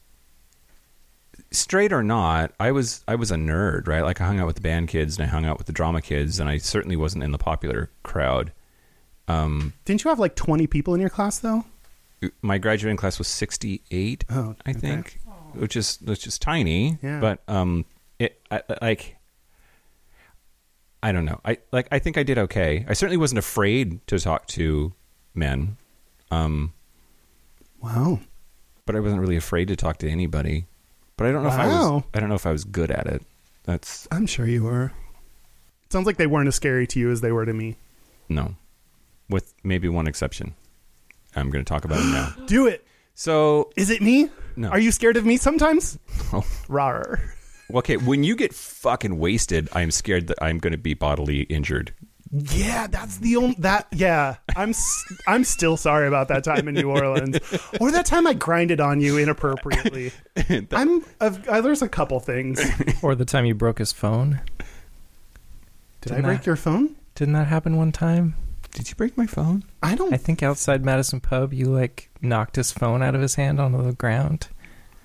straight or not, I was I was a nerd, right? Like I hung out with the band kids and I hung out with the drama kids, and I certainly wasn't in the popular crowd. Um, didn't you have like 20 people in your class though my graduating class was sixty eight, Oh, I okay. think, which is which is tiny, Yeah. but um, it I, I- like. I don't know. I like. I think I did okay. I certainly wasn't afraid to talk to men, um, wow but I wasn't really afraid to talk to anybody. But I don't know if I was. I don't know if I was good at it. That's i'm sure you were sounds like they weren't as scary to you as they were to me no, with maybe one exception. I'm going to talk about it now. [gasps] do it So, is it me No. are you scared of me sometimes Rawr. okay, when you get fucking wasted, I'm scared that I'm going to be bodily injured. Yeah, that's the only that. Yeah, I'm I'm still sorry about that time in New [laughs] Orleans, or that time I grinded on you inappropriately. [laughs] I'm I've, uh, there's a couple things. Or the time you broke his phone. Did I Didn't break I- your phone? Didn't that happen one time? Did you break my phone? I don't. I think outside Madison Pub, you like knocked his phone out of his hand onto the ground.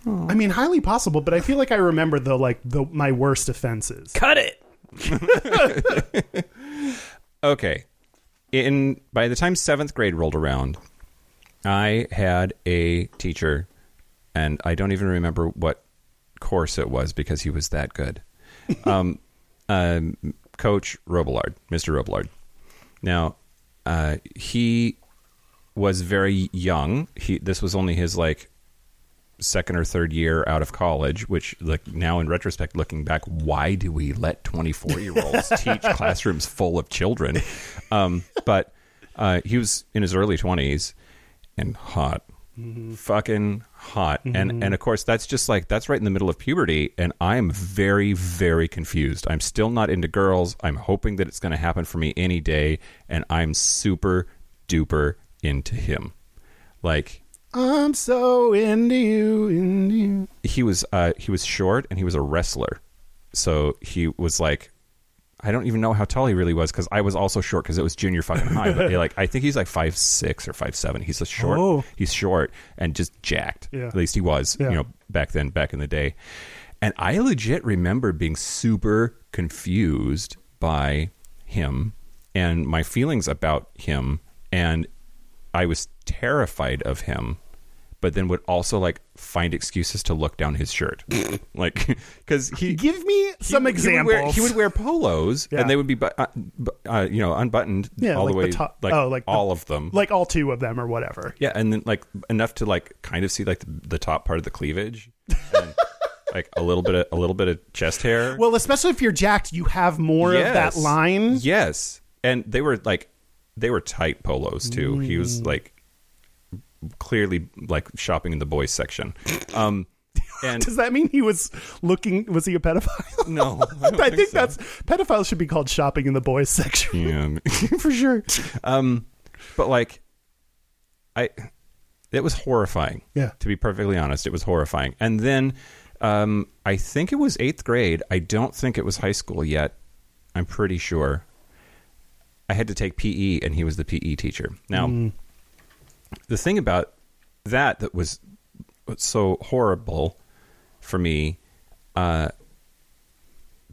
I mean, highly possible, but I feel like I remember the like the my worst offenses. Cut it. [laughs] Okay. In by the time seventh grade rolled around, I had a teacher, and I don't even remember what course it was because he was that good. [laughs] um, um, Coach Robillard, Mr. Robillard. Now, uh, he was very young. He this was only his like second or third year out of college, which like now in retrospect, looking back, why do we let twenty four year olds [laughs] teach classrooms full of children? Um, but uh, he was in his early twenties and hot. Fucking hot, and and of course that's just like that's right in the middle of puberty, and I am very very confused. I'm still not into girls. I'm hoping that it's going to happen for me any day, and I'm super duper into him. Like I'm so into you, into you. he was uh he was short and he was a wrestler so he was like I don't even know how tall he really was because I was also short because it was junior fucking high. But like, I think he's like five six or five seven. He's a short. Oh. He's short and just jacked. Yeah. At least he was. Yeah. You know, back then, back in the day. And I legit remember being super confused by him and my feelings about him, and I was terrified of him. But then would also like find excuses to look down his shirt, [laughs] like [laughs] because he Give me some he, examples. He would, wear, he would wear polos, Yeah. and they would be, bu- uh, uh, you know, unbuttoned Yeah, all like the the way, top- like, oh, like the- all of them. like all two of them or whatever. yeah, and then like enough to like kind of see like the, the top part of the cleavage, and, [laughs] like a little bit of a little bit of chest hair. Well, especially if you're jacked, you have more of that line. Yes, and they were like they were tight polos too. He Mm. was like clearly like shopping in the boys section. Um, [laughs] and Does that mean he was looking? Was he a pedophile? no, I, [laughs] I think so. that's pedophiles should be called shopping in the boys section yeah. [laughs] for sure. Um, but like, I, it was horrifying. Yeah. To be perfectly honest, it was horrifying. And then, um, I think it was eighth grade. I don't think it was high school yet. I'm pretty sure. I had to take PE, and he was the PE teacher. Now, the thing about that that was so horrible for me, uh,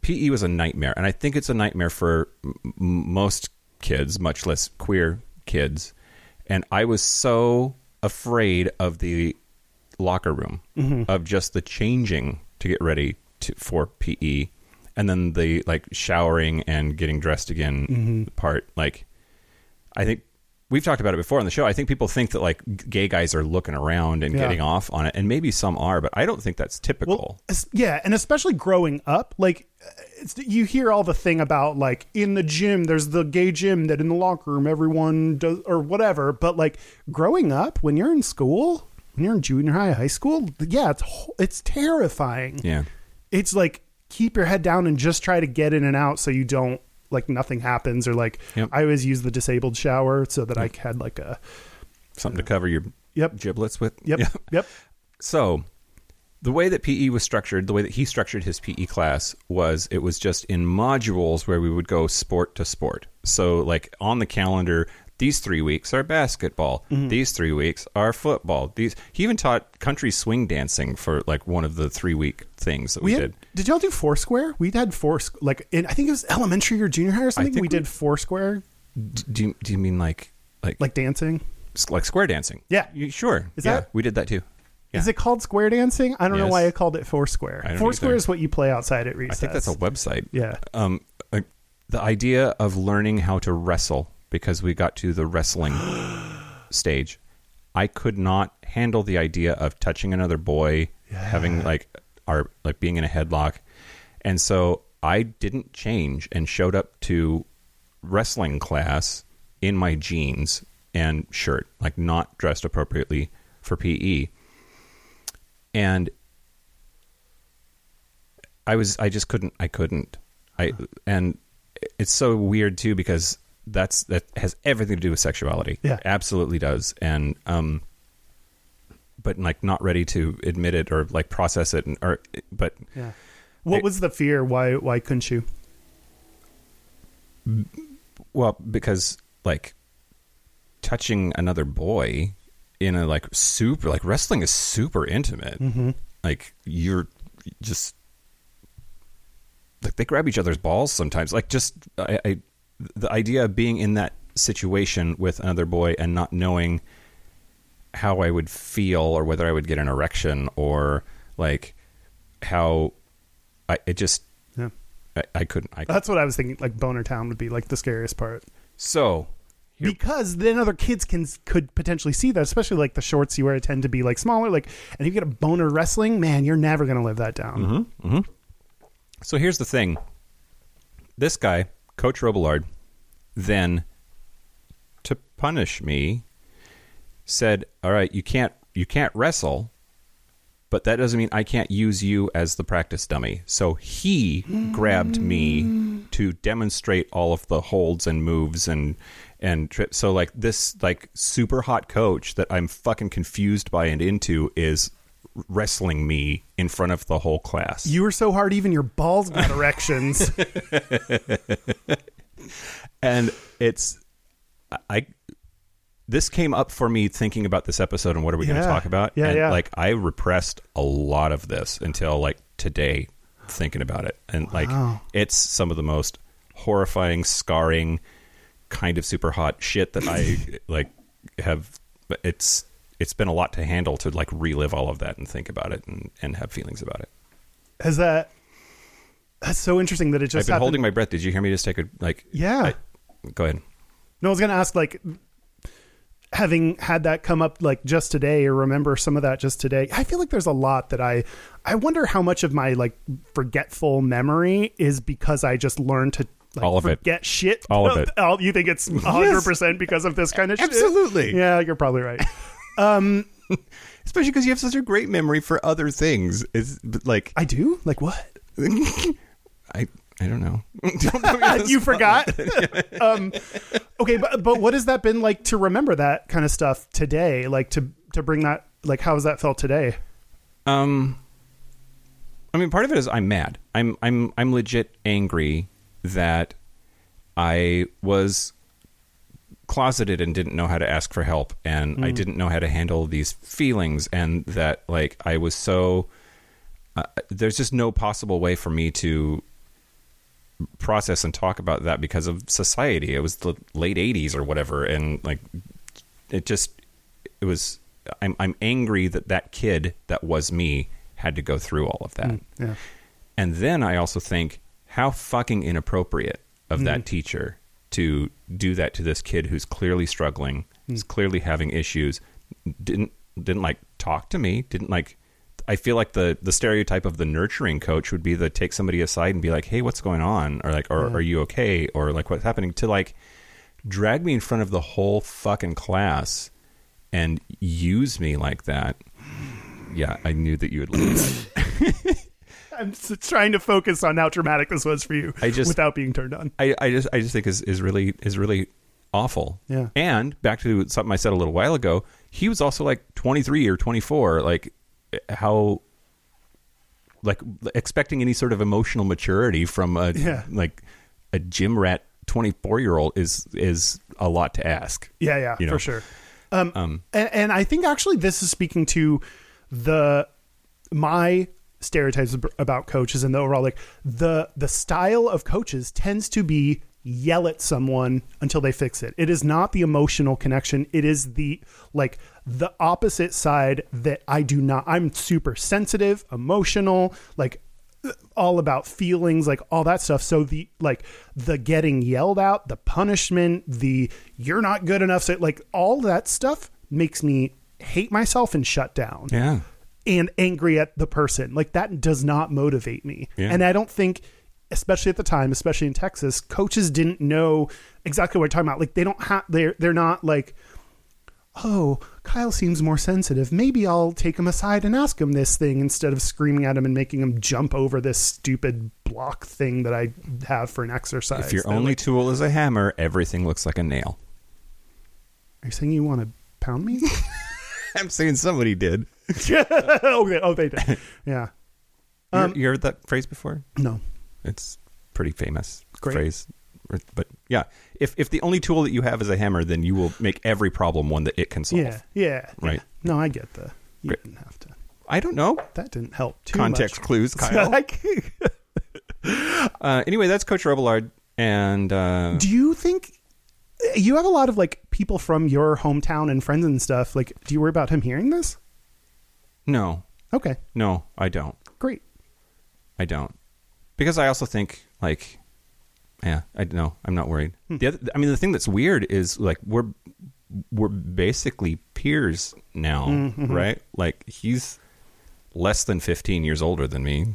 PE was a nightmare, and I think it's a nightmare for m- most kids, much less queer kids. And I was so afraid of the locker room, of just the changing to get ready to, for PE, and then the like showering and getting dressed again part. Like, I think we've talked about it before on the show. I think people think that like gay guys are looking around and Yeah. getting off on it, and maybe some are, but I don't think that's typical. Well, yeah, and especially growing up, like uh, it's, you hear all the thing about like in the gym, there's the gay gym that in the locker room everyone does or whatever. But like growing up, when you're in school, when you're in junior high, high school, yeah, it's it's terrifying. yeah. It's like keep your head down and just try to get in and out so you don't like nothing happens or like Yep. I always use the disabled shower so that I had like a Something to cover your Yep. giblets with. yep Yeah. yep So, the way that PE was structured, the way that he structured his PE class was it was just in modules where we would go sport to sport. So, like on the calendar, these three weeks are basketball. Mm-hmm. These three weeks are football. These he even taught country swing dancing for like one of the three week things that we, we did. had, did y'all do Foursquare? We had four like in I think it was elementary or junior high or something. We we- did Foursquare Do you, do you mean like like like dancing. like square dancing? Yeah. You- sure. Is yeah, that- we did that too. Yeah. Is it called square dancing? I don't know why I called it Foursquare. Foursquare either. is what you play outside at recess. I think that's a website. Yeah. Um, uh, the idea of learning how to wrestle because we got to the wrestling [gasps] stage. I could not handle the idea of touching another boy, having like our like being in a headlock, and so I didn't change and showed up to wrestling class in my jeans and shirt, like not dressed appropriately for PE. And I was I just couldn't I couldn't. I and it's so weird too because that's that has everything to do with sexuality. Yeah. Absolutely does. And um but like not ready to admit it or like process it and or but Yeah. What It- was the fear? Why why couldn't you? well because like touching another boy in a like super like wrestling is super intimate. Mm-hmm. Like you're just like they grab each other's balls sometimes. Like just I, I the idea of being in that situation with another boy and not knowing how I would feel or whether I would get an erection or like how I it just Yeah. I, I couldn't I That's what I was thinking. Like Boner Town would be like the scariest part so because then other kids can could potentially see that, especially like the shorts you wear tend to be like smaller. Like, and if you get a boner wrestling, man, you're never gonna live that down. mm-hmm, mm-hmm. So here's the thing. This guy, Coach Robillard, then to punish me said, "All right, you can't you can't wrestle, but that doesn't mean I can't use you as the practice dummy." So he grabbed me to demonstrate all of the holds and moves and and tri- so like this like super hot coach that I'm fucking confused by and into is wrestling me in front of the whole class. You were so hard, even your balls got erections. [laughs] and it's I this came up for me thinking about this episode and what are we going to talk about? Yeah, and yeah. like I repressed a lot of this until like today thinking about it. And like it's some of the most horrifying, scarring, kind of super hot shit that I like have but it's it's been a lot to handle to like relive all of that and think about it and, and have feelings about it. Has that? That's so interesting that it just I've been happened. holding my breath. Did you hear me just take a like Yeah. I- go ahead. No, I was going to ask, like, having had that come up like just today, or remember some of that just today. I feel like there's a lot that I, I wonder how much of my like forgetful memory is because I just learned to. Like, All of it. forget shit. All of it. [laughs] You think it's hundred percent because of this kind of shit? Absolutely. Yeah, you're probably right. [laughs] [laughs] Especially because you have such a great memory for other things. It's like I do. Like what? [laughs] I I don't know. [laughs] Don't put me on the you forgot. um, okay, but but what has that been like to remember that kind of stuff today? Like to to bring that. Like how has that felt today? Um, I mean, part of it is I'm mad. I'm I'm I'm legit angry that I was closeted and didn't know how to ask for help, and I hmm. didn't know how to handle these feelings, and that like I was so. Uh, there's just no possible way for me to process and talk about that because of society. It was the late '80s or whatever, and like it just it was. I'm I'm angry that that kid that was me had to go through all of that. Hmm, yeah. And then I also think how fucking inappropriate of hmm. that teacher to do that to this kid who's clearly struggling, hmm. is clearly having issues, didn't didn't like talk to me, didn't like I feel like the the stereotype of the nurturing coach would be the take somebody aside and be like, "Hey, what's going on?" or like, "Or are you okay?" or like, "What's happening?" to like drag me in front of the whole fucking class and use me like that. Yeah, I knew that you would like that. [laughs] I'm trying to focus on how dramatic this was for you I just- without being turned on. I, I just I just think is is really is really awful. Yeah. And back to something I said a little while ago, he was also like 23 or 24. Like how like expecting any sort of emotional maturity from a Yeah. like a gym rat 24 year old is is a lot to ask. Yeah, yeah, You know. for sure. Um, Um, and, and I think actually this is speaking to the my stereotypes about coaches and the overall like the the style of coaches tends to be yell at someone until they fix it. It is not the emotional connection. It is the like the opposite side that I do not. I'm super sensitive, emotional, like all about feelings like all that stuff so the like the getting yelled out the punishment the you're not good enough so like all that stuff makes me hate myself and shut down yeah. And angry at the person like that does not motivate me Yeah. and i don't think especially at the time especially in texas coaches didn't know exactly what we're talking about like they don't have they're they're not like oh, Kyle seems more sensitive. Maybe I'll take him aside and ask him this thing instead of screaming at him and making him jump over this stupid block thing that I have for an exercise. If your They're only like, tool is a hammer, everything looks like a nail. are you saying you want to pound me? [laughs] I'm saying somebody did. [laughs] oh, they, oh, they did. Yeah. Um, you, you heard that phrase before? No. It's pretty famous Great. phrase. But yeah, if if the only tool that you have is a hammer, then you will make every problem one that it can solve. Yeah. Yeah. Right. yeah. No, I get the. You Great. didn't have to. I don't know That didn't help too much. context much. clues, Kyle. [laughs] [laughs] uh, anyway, that's Coach Robillard, and uh, do you think you have a lot of like people from your hometown and friends and stuff? Like, do you worry about him hearing this? No, Okay, no, I don't. great. I don't, because I also think like, yeah, I no, I'm not worried. Hmm. The other, I mean, the thing that's weird is like we're we're basically peers now, Mm-hmm. right? Like he's less than 15 years older than me.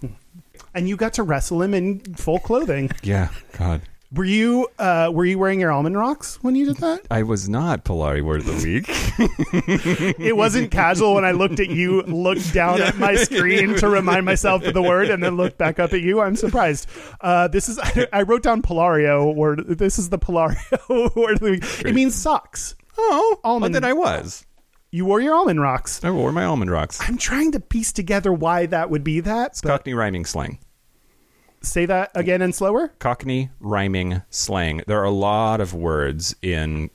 And you got to wrestle him in full clothing. Yeah, God. Were you uh, were you wearing your almond rocks when you did that? [laughs] I was not Polari Word of the Week. [laughs] It wasn't casual when I looked at you, looked down at my [laughs] screen to remind myself of the word, and then looked back up at you. I'm surprised. Uh, this is I wrote down Polario word. This is the Polario word of the week. It means socks. oh, Almond. then I was. You wore your almond rocks. I wore my almond rocks. I'm trying to piece together why that would be that. but Cockney rhyming slang. Say that again and slower. Cockney rhyming slang. There are a lot of words in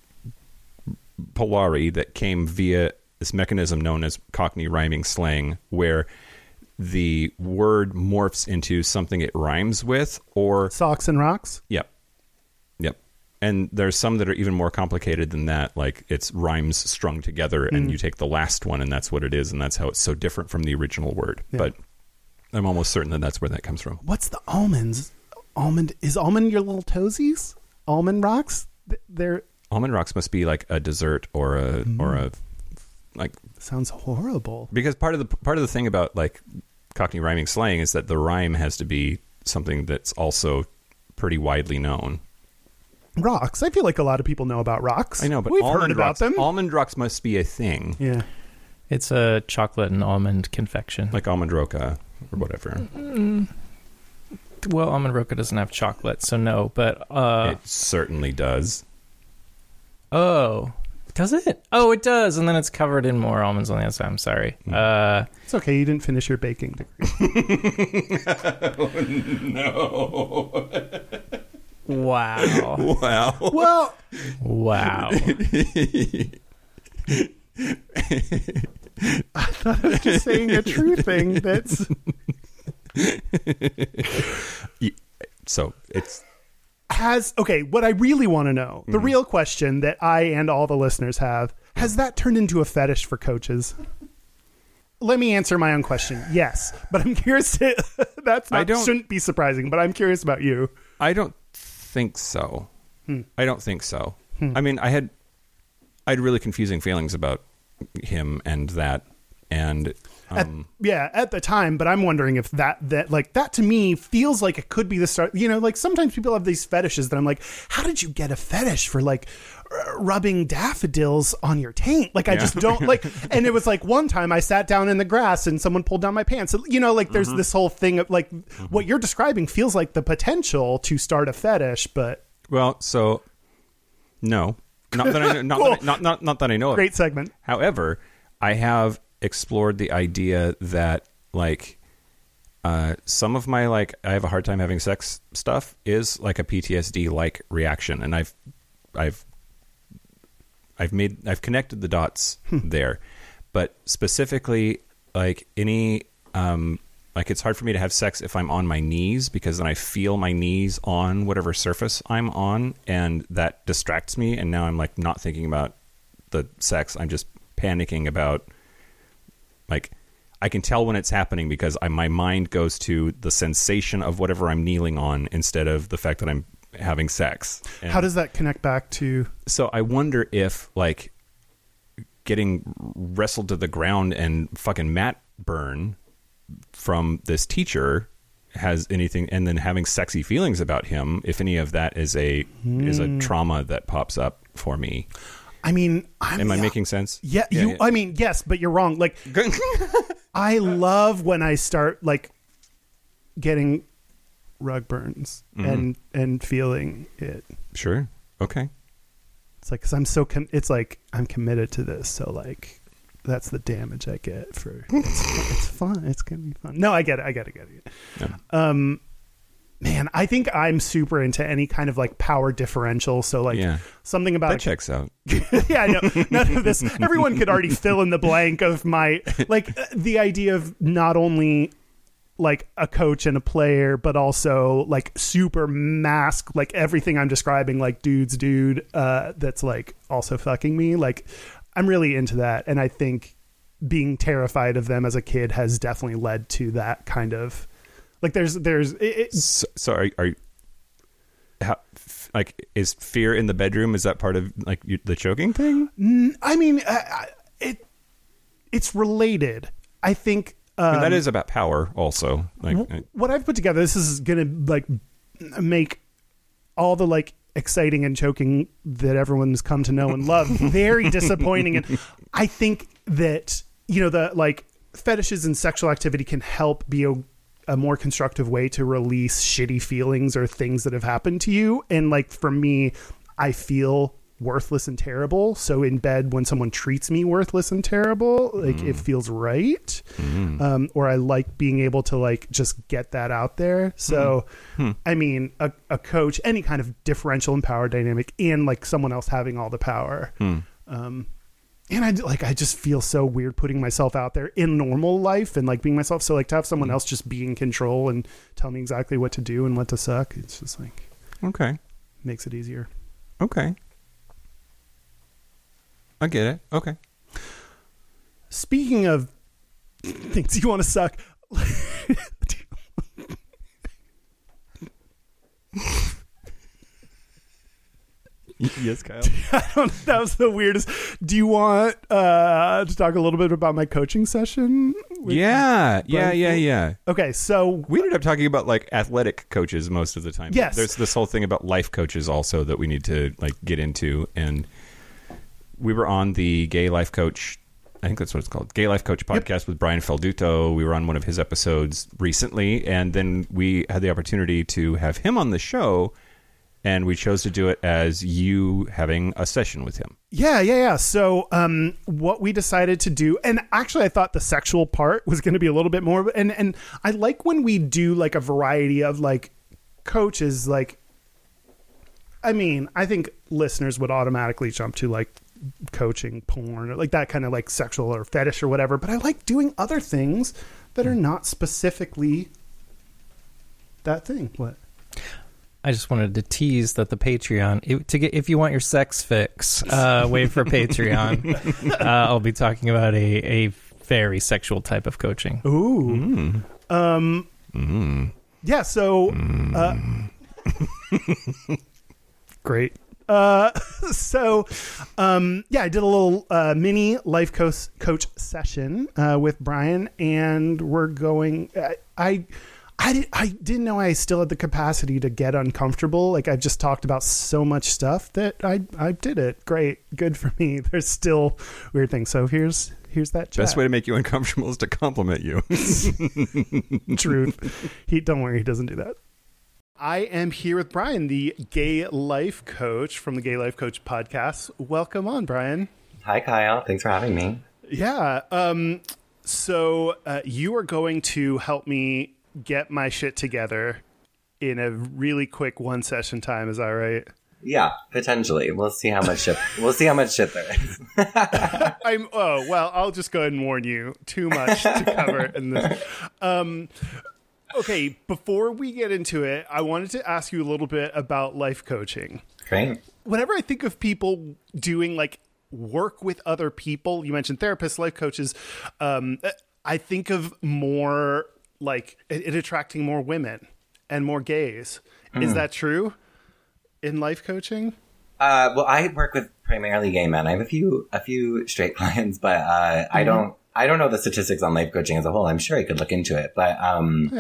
Polari that came via this mechanism known as Cockney rhyming slang, where the word morphs into something it rhymes with, or Socks and rocks. Yep. Yep. And there's some that are even more complicated than that. Like it's rhymes strung together, and hmm. you take the last one, and that's what it is, and that's how it's so different from the original word. But I'm almost certain that that's where that comes from. What's the almonds? Almond is almond your little toesies? Almond rocks? Th- They're Almond rocks must be like a dessert or a mm-hmm. or a like sounds horrible. because part of the part of the thing about like Cockney rhyming slang is that the rhyme has to be something that's also pretty widely known. Rocks. I feel like a lot of people know about rocks. I know, but we've heard about rocks, them. Almond rocks must be a thing, yeah. It's a chocolate and almond confection. like almond roca or whatever. well, almond roca doesn't have chocolate, so no. But uh, it certainly does. oh, does it? Oh, it does, and then it's covered in more almonds on the outside. I'm sorry. Uh, It's okay. You didn't finish your baking degree. [laughs] No. Wow, [laughs] Wow. well, wow. [laughs] just saying a true thing. That's [laughs] So it's has okay. What I really want to know, the Mm-hmm. real question that I and all the listeners have, has that turned into a fetish for coaches? Let me answer my own question. Yes, but I'm curious. To, [laughs] that's I don't- shouldn't be surprising, but I'm curious about you. I don't think so. Hmm. I don't think so. I mean, I had I had really confusing feelings about him and that and At- um, yeah, at the time, but I'm wondering if that that like that to me feels like it could be the start. You know, like sometimes people have these fetishes that I'm like, how did you get a fetish for like r- rubbing daffodils on your taint? Like I Yeah. just don't like. [laughs] And it was like one time I sat down in the grass and someone pulled down my pants. You know, like Mm-hmm. there's this whole thing of like what you're describing feels like the potential to start a fetish, but well, so no. Not that I know, not, Cool. that I, not not not that I know of. great segment. However, I have explored the idea that like uh, some of my like I have a hard time having sex stuff is like a PTSD like reaction, and I've I've I've made I've connected the dots there, but specifically like any um like it's hard for me to have sex if I'm on my knees because then I feel my knees on whatever surface I'm on and that distracts me and now I'm like not thinking about the sex I'm just panicking about like I can tell when it's happening because I, my mind goes to the sensation of whatever I'm kneeling on instead of the fact that I'm having sex. And How does that connect back to? so I wonder if like getting wrestled to the ground and fucking mat burn from this teacher has anything and then having sexy feelings about him if any of that is a is a trauma that pops up for me I mean, I'm, am i yeah, making sense Yeah, you. I mean, yes, but you're wrong. Like, [laughs] I love when I start like getting rug burns Mm-hmm. and and feeling it. sure okay It's like because I'm so com- it's like I'm committed to this. So like that's the damage I get for. [laughs] It's, it's fun. It's gonna be fun. No, I get it. I get it. Get it. Yeah. Um, man, I think I'm super into any kind of like power differential. So like Yeah. something about that checks out [laughs] yeah, I know. None of this. Everyone could already [laughs] fill in the blank of my like uh, the idea of not only like a coach and a player, but also like super masc, like everything I'm describing, like dude's dude, uh, that's like also fucking me. Like I'm really into that, and I think being terrified of them as a kid has definitely led to that kind of like there's there's it, so, so are, are how, f- like is fear in the bedroom is that part of like you, the choking thing I mean I, I, it it's related. I think I mean, um, that is about power also like Wh- what I've put together, this is gonna like make all the like exciting and choking that everyone's come to know and love [laughs] very disappointing. And I think that you know the like fetishes and sexual activity can help be a, a more constructive way to release shitty feelings or things that have happened to you. And like for me, I feel worthless and terrible. So in bed, when someone treats me worthless and terrible, like it mm. feels right. Mm. Um, or I like being able to like just get that out there. So, mm. hmm. I mean, a, a coach, any kind of differential and power dynamic, and like someone else having all the power. Hmm. Um, and I like I just feel so weird putting myself out there in normal life and like being myself. So like to have someone hmm. else just be in control and tell me exactly what to do and what to suck, it's just like Okay. makes it easier. Okay. I get it. Okay. Speaking of things you want to suck, yes, Kyle. [laughs] I don't, that was the weirdest. Do you want uh, to talk a little bit about my coaching session? Yeah, yeah, yeah, yeah. Okay, so We ended up talking about like athletic coaches most of the time. Yes. There's this whole thing about life coaches also that we need to like get into and we were on the Gay Life Coach I think that's what it's called. Gay Life Coach podcast with Brian Falduto. We were on one of his episodes recently and then we had the opportunity to have him on the show and we chose to do it as you having a session with him. Yeah, yeah, yeah. So, um, what we decided to do, and actually, I thought the sexual part was going to be a little bit more, and and I like when we do like a variety of like coaches. Like, I mean, I think listeners would automatically jump to like coaching porn or like that kind of like sexual or fetish or whatever. But I like doing other things that are not specifically that thing. What? I just wanted to tease that the Patreon it, to get if you want your sex fix, uh, wait for Patreon. [laughs] uh, I'll be talking about a a very sexual type of coaching. Ooh. Um. Yeah. So. Uh, [laughs] great. Uh, [laughs] so, um, yeah, I did a little uh, mini life coach coach session uh, with Brian, and we're going. I, I, I, did, I didn't know I still had the capacity to get uncomfortable. Like I've just talked about so much stuff that I, I did it. Great, good for me. [laughs] There's still weird things. So here's here's that. Chat. Best way to make you uncomfortable is to compliment you. [laughs] truth. He don't worry, he doesn't do that. I am here with Brian, the gay life coach from the Gay Life Coach podcast. Welcome on, Brian. Hi, Kyle. Thanks for having me. Yeah. Um. So uh, you are going to help me get my shit together in a really quick one session time. Is that right? Yeah, potentially. We'll see how much shit. we'll see how much shit there is. [laughs] I'm. Oh well, I'll just go ahead and warn you. Too much to cover in this. [laughs] Um. Okay, before we get into it, I wanted to ask you a little bit about life coaching. Great. whenever I think of people doing like work with other people, you mentioned therapists, life coaches. Um, I think of more like it, it attracting more women and more gays. Is that true in life coaching? Uh, well, I work with primarily gay men. I have a few a few straight [laughs] clients, but uh, I don't I don't know the statistics on life coaching as a whole. I'm sure I could look into it, but um,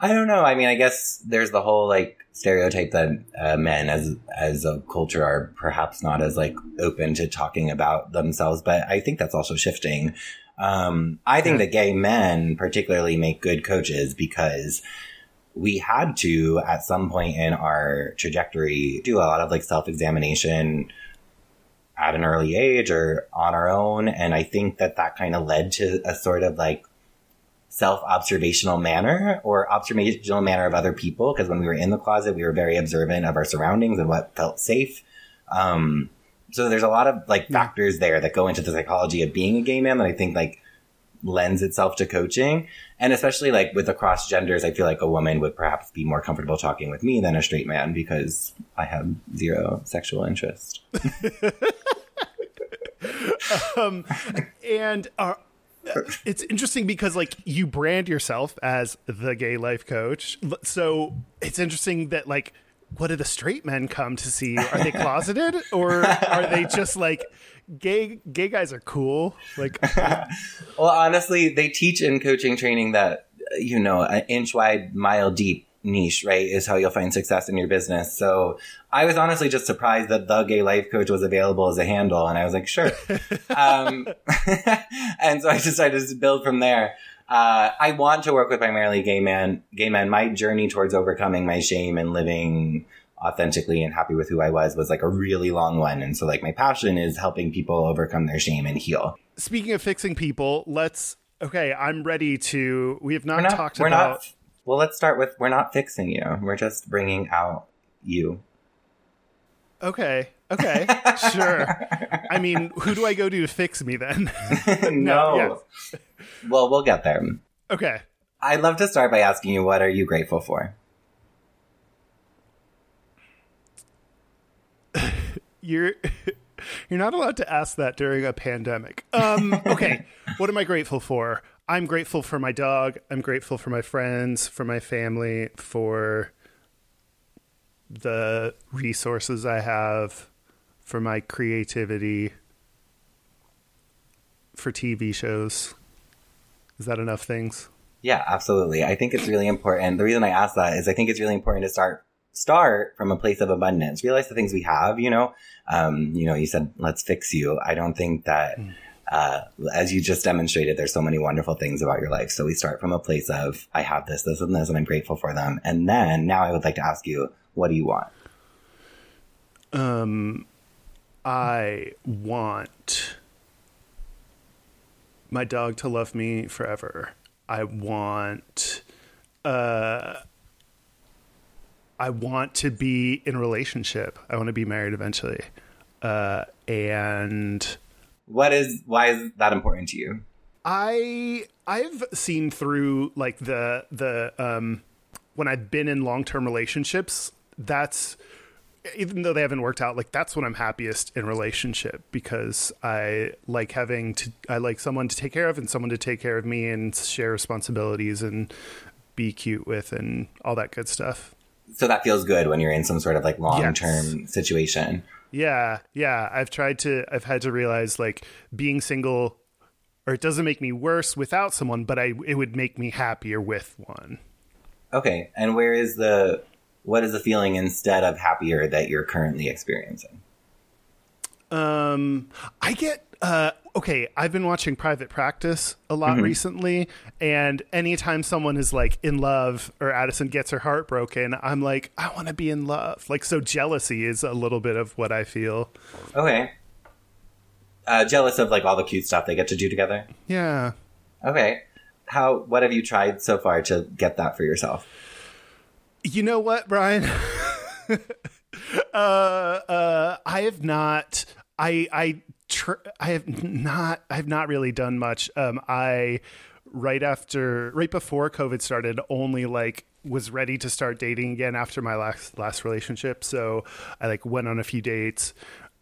I don't know. I mean, I guess there's the whole like stereotype that uh, men as as a culture are perhaps not as like open to talking about themselves, but I think that's also shifting. Um, I think that gay men particularly make good coaches because we had to at some point in our trajectory do a lot of like self examination at an early age or on our own. And I think that that kind of led to a sort of like self observational manner or observational manner of other people. Cause when we were in the closet, we were very observant of our surroundings and what felt safe. Um, so there's a lot of like factors there that go into the psychology of being a gay man that I think like lends itself to coaching. And especially like with across genders, I feel like a woman would perhaps be more comfortable talking with me than a straight man because I have zero sexual interest. [laughs] [laughs] Um, and uh, it's interesting because like you brand yourself as the gay life coach. So it's interesting that like what do the straight men come to see? Are they closeted [laughs] or are they just like gay gay guys are cool? Like [laughs] Well, honestly, they teach in coaching training that, you know, an inch wide, mile deep niche, right, is how you'll find success in your business. So I was honestly just surprised that the gay life coach was available as a handle. And I was like, sure. [laughs] um, [laughs] and so I decided to build from there. Uh, I want to work with primarily gay men, gay men. My journey towards overcoming my shame and living authentically and happy with who I was was like a really long one. And so like my passion is helping people overcome their shame and heal. Speaking of fixing people, let's. Okay, I'm ready to. We have not, not, talked about. not, well, let's start with we're not fixing you. We're just bringing out you. Okay, okay, [laughs] sure. I mean, who do I go to to fix me then? [laughs] [laughs] no. Well, we'll get there. okay. I'd love to start by asking you what are you grateful for? You're you're not allowed to ask that during a pandemic. Um, okay, what am I grateful for? I'm grateful for my dog. I'm grateful for my friends, for my family, for the resources I have, for my creativity, for TV shows. Is that enough things? Yeah, absolutely. I think it's really important. The reason I ask that is I think it's really important to start start from a place of abundance. Realize the things we have, you know. Um, you know, you said let's fix you. I don't think that uh, as you just demonstrated, there's so many wonderful things about your life. So we start from a place of I have this, this, and this, and I'm grateful for them. And then now I would like to ask you, what do you want? Um, I want my dog to love me forever. I want, uh, I want to be in a relationship. I want to be married eventually. Uh, and What is why is that important to you? I I've seen through like the the um when I've been in long term relationships, that's even though they haven't worked out, like that's when I'm happiest in relationship because I like having to I like someone to take care of and someone to take care of me and share responsibilities and be cute with and all that good stuff. So that feels good when you're in some sort of like long term situation. Yeah, yeah. I've tried to. I've had to realize like being single, or it doesn't make me worse without someone, but I it would make me happier with one. Okay, and where is the what is the feeling instead of happier that you're currently experiencing? Um, I get uh okay. I've been watching Private Practice a lot recently, and anytime someone is like in love or Addison gets her heart broken, I'm like, I want to be in love. Like, so jealousy is a little bit of what I feel. Okay. Uh, jealous of like all the cute stuff they get to do together. Yeah. Okay. How what have you tried so far to get that for yourself? You know what, Brian? [laughs] uh, uh, I have not. I I tr- I have not. I have not really done much. Um, I right after, right before COVID started, only like was ready to start dating again after my last last relationship. So I like went on a few dates.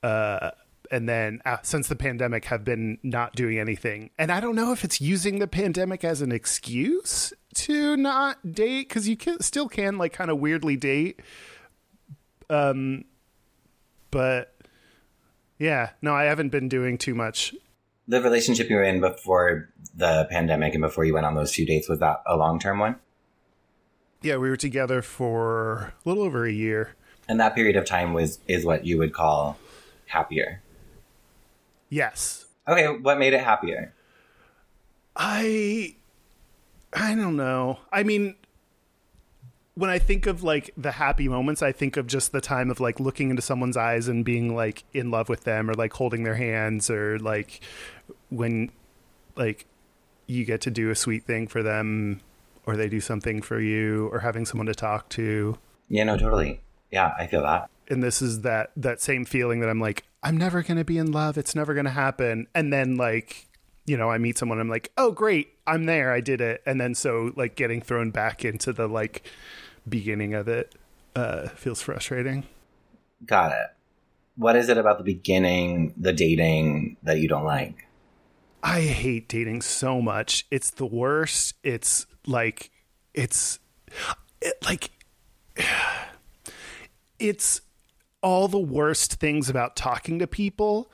Uh, and then uh, since the pandemic have been not doing anything and i don't know if it's using the pandemic as an excuse to not date because you can, still can like kind of weirdly date um but yeah no i haven't been doing too much The relationship you were in before the pandemic and before you went on those few dates was that a long term one? yeah we were together for a little over a year And that period of time was is what you would call happier. yes Okay, what made it happier? I I don't know. I mean when I think of like the happy moments, I think of just the time of like looking into someone's eyes and being like in love with them or like holding their hands or like when like you get to do a sweet thing for them or they do something for you or having someone to talk to. Yeah, no, totally. Yeah, I feel that. And this is that that same feeling that I'm like I'm never going to be in love. It's never going to happen. And then like you know, I meet someone, I'm like, oh, great, I'm there, I did it. And then so, like, getting thrown back into the, like, beginning of it uh, feels frustrating. Got it. What is it about the beginning, the dating that you don't like? I hate dating so much. It's the worst. It's like, it's it, like, [sighs] it's all the worst things about talking to people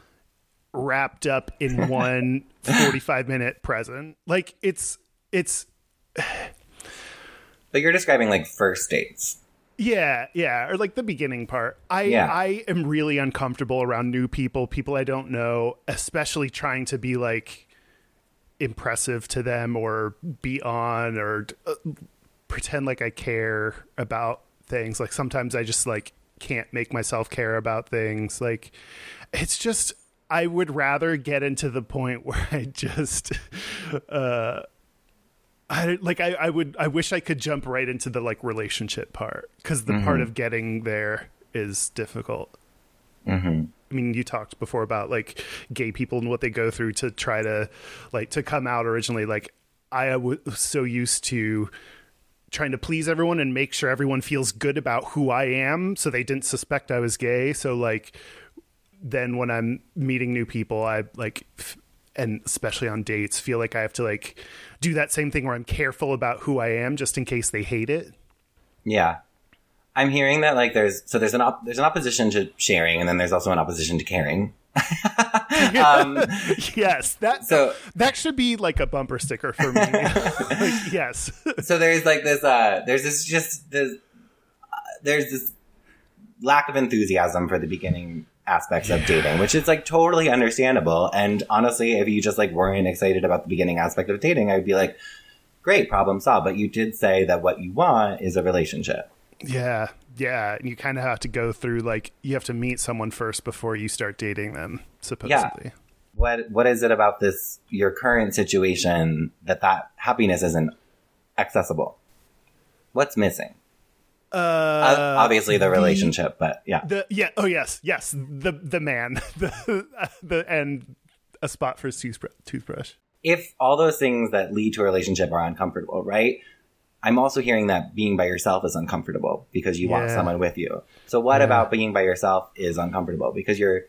wrapped up in [laughs] one 45 minute present. Like, it's, it's, [sighs] [laughs] But you're describing like first dates. Yeah, yeah, or like the beginning part. I Yeah. I am really uncomfortable around new people, people I don't know, especially trying to be like impressive to them or be on or uh, pretend like I care about things. Like sometimes I just like can't make myself care about things. Like it's just I would rather get into the point [laughs] where I just [laughs] uh I like I, I would I wish I could jump right into the like relationship part because the part of getting there is difficult. Mm-hmm. I mean, you talked before about like gay people and what they go through to try to like to come out originally. Like I was so used to trying to please everyone and make sure everyone feels good about who I am so they didn't suspect I was gay. So like then when I'm meeting new people, I like f- and especially on dates feel like I have to like do that same thing where I'm careful about who I am just in case they hate it. Yeah. I'm hearing that like there's so there's an op- there's an opposition to sharing and then there's also an opposition to caring. [laughs] um, yes, that So- that should be like a bumper sticker for me. Like, [laughs] [laughs] yes. so there's like this uh there's this just this uh, there's this lack of enthusiasm for the beginning aspects of dating which is like totally understandable. And honestly if you just like weren't excited about the beginning aspect of dating i'd be like great problem solved. But you did say that what you want is a relationship. Yeah, yeah, and you kind of have to go through like you have to meet someone first before you start dating them. Supposedly, what what is it about this your current situation that that happiness isn't accessible? What's missing uh, obviously the relationship but yeah The yeah, oh yes, yes, the the man, [laughs] the the and a spot for his toothbrush. toothbrush. if all those things that lead to a relationship are uncomfortable, right? I'm also hearing that being by yourself is uncomfortable because you want someone with you. So what about being by yourself is uncomfortable because you're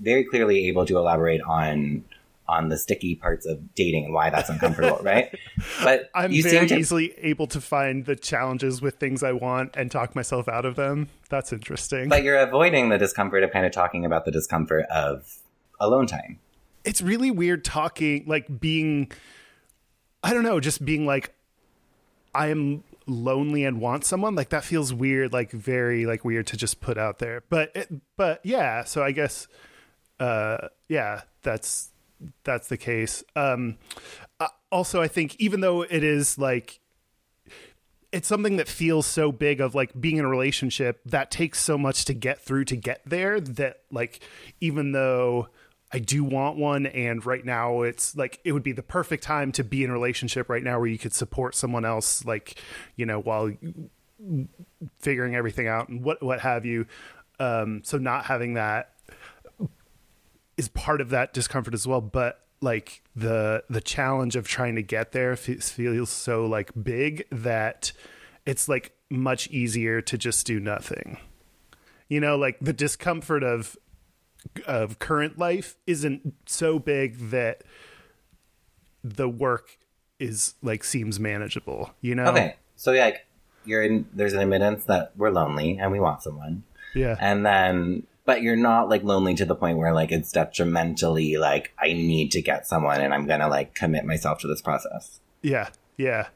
very clearly able to elaborate on on the sticky parts of dating and why that's uncomfortable, right? [laughs] But I'm you very seem to easily able to find the challenges with things I want and talk myself out of them. That's interesting. but you're avoiding the discomfort of kind of talking about the discomfort of alone time. it's really weird talking like being i don't know just being like i am lonely and want someone like that feels weird like very like weird to just put out there but it, but yeah so i guess uh yeah that's that's the case. Um uh, also i think even though it is like it's something that feels so big of like being in a relationship that takes so much to get through to get there that like even though I do want one and right now it's like it would be the perfect time to be in a relationship right now where you could support someone else like you know while figuring everything out and what what have you. Um so not having that is part of that discomfort as well but like the the challenge of trying to get there fe- feels so like big that it's like much easier to just do nothing you know like the discomfort of of current life isn't so big that the work is like seems manageable you know Okay. So like you're in there's an admittance that we're lonely and we want someone. yeah and then but you're not like lonely to the point where like it's detrimentally like i need to get someone and i'm gonna like commit myself to this process yeah yeah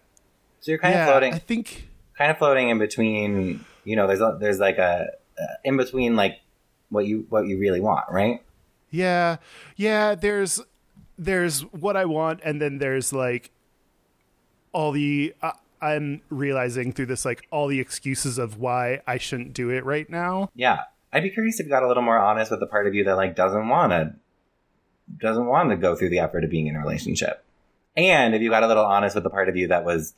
so you're kind yeah of floating i think kind of floating in between you know there's a, there's like a uh, in between like what you what you really want right Yeah, yeah. There's there's what I want, and then there's like all the uh, I'm realizing through this like all the excuses of why I shouldn't do it right now. yeah i'd be curious if you got a little more honest with the part of you that like doesn't want to doesn't want to go through the effort of being in a relationship and if you got a little honest with the part of you that was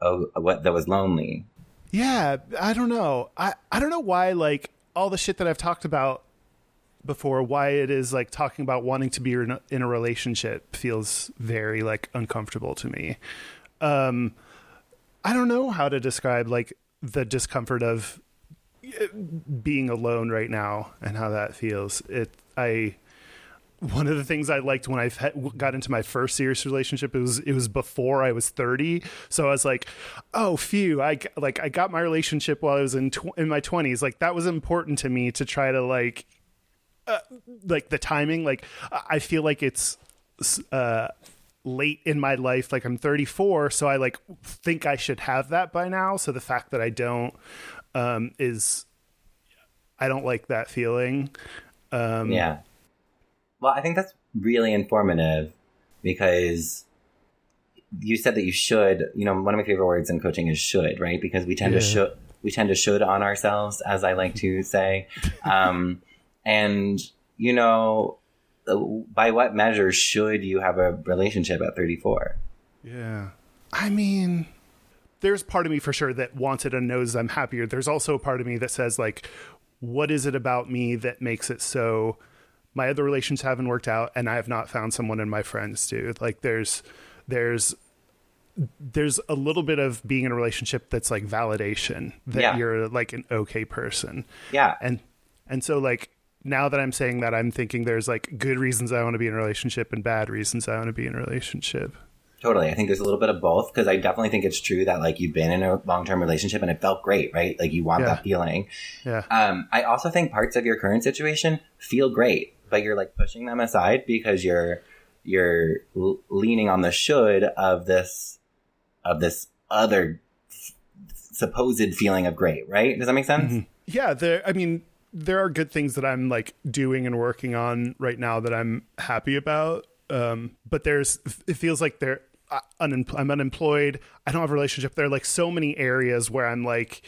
oh what that was lonely Yeah, I don't know. I I don't know why like all the shit that I've talked about before why it is like talking about wanting to be in a, in a relationship feels very like uncomfortable to me. Um I don't know how to describe like the discomfort of being alone right now and how that feels. It I one of the things I liked when I got into my first serious relationship it was it was before I was 30 so I was like oh phew I like I got my relationship while I was in tw- in my 20s like that was important to me to try to like uh, like the timing like I feel like it's uh late in my life like I'm 34 so I like think I should have that by now so the fact that I don't um is I don't like that feeling um Yeah. Well, I think that's really informative because you said that you should, you know, one of my favorite words in coaching is should, right? Because we tend to Yeah. should we tend to should on ourselves, as I like to say. [laughs] Um, and you know, uh, by what measure should you have a relationship at 34? Yeah. I mean, there's part of me for sure that wants it and knows I'm happier. There's also a part of me that says, like, what is it about me that makes it so my other relations haven't worked out and I have not found someone in my friends do? Like, there's, there's, there's a little bit of being in a relationship that's like validation that Yeah. you're like an okay person. Yeah. And, and so like, now that I'm saying that, I'm thinking there's like good reasons I want to be in a relationship and bad reasons I want to be in a relationship. Totally. I think there's a little bit of both because I definitely think it's true that like you've been in a long term relationship and it felt great, right? Like you want Yeah. that feeling. Yeah. Um, I also think parts of your current situation feel great, but you're like pushing them aside because you're you're l- leaning on the should of this of this other f- supposed feeling of great, right? Does that make sense? yeah there i mean there are good things that i'm like doing and working on right now that i'm happy about um but there's it feels like there Unem- i'm unemployed. I don't have a relationship. There are like so many areas where i'm like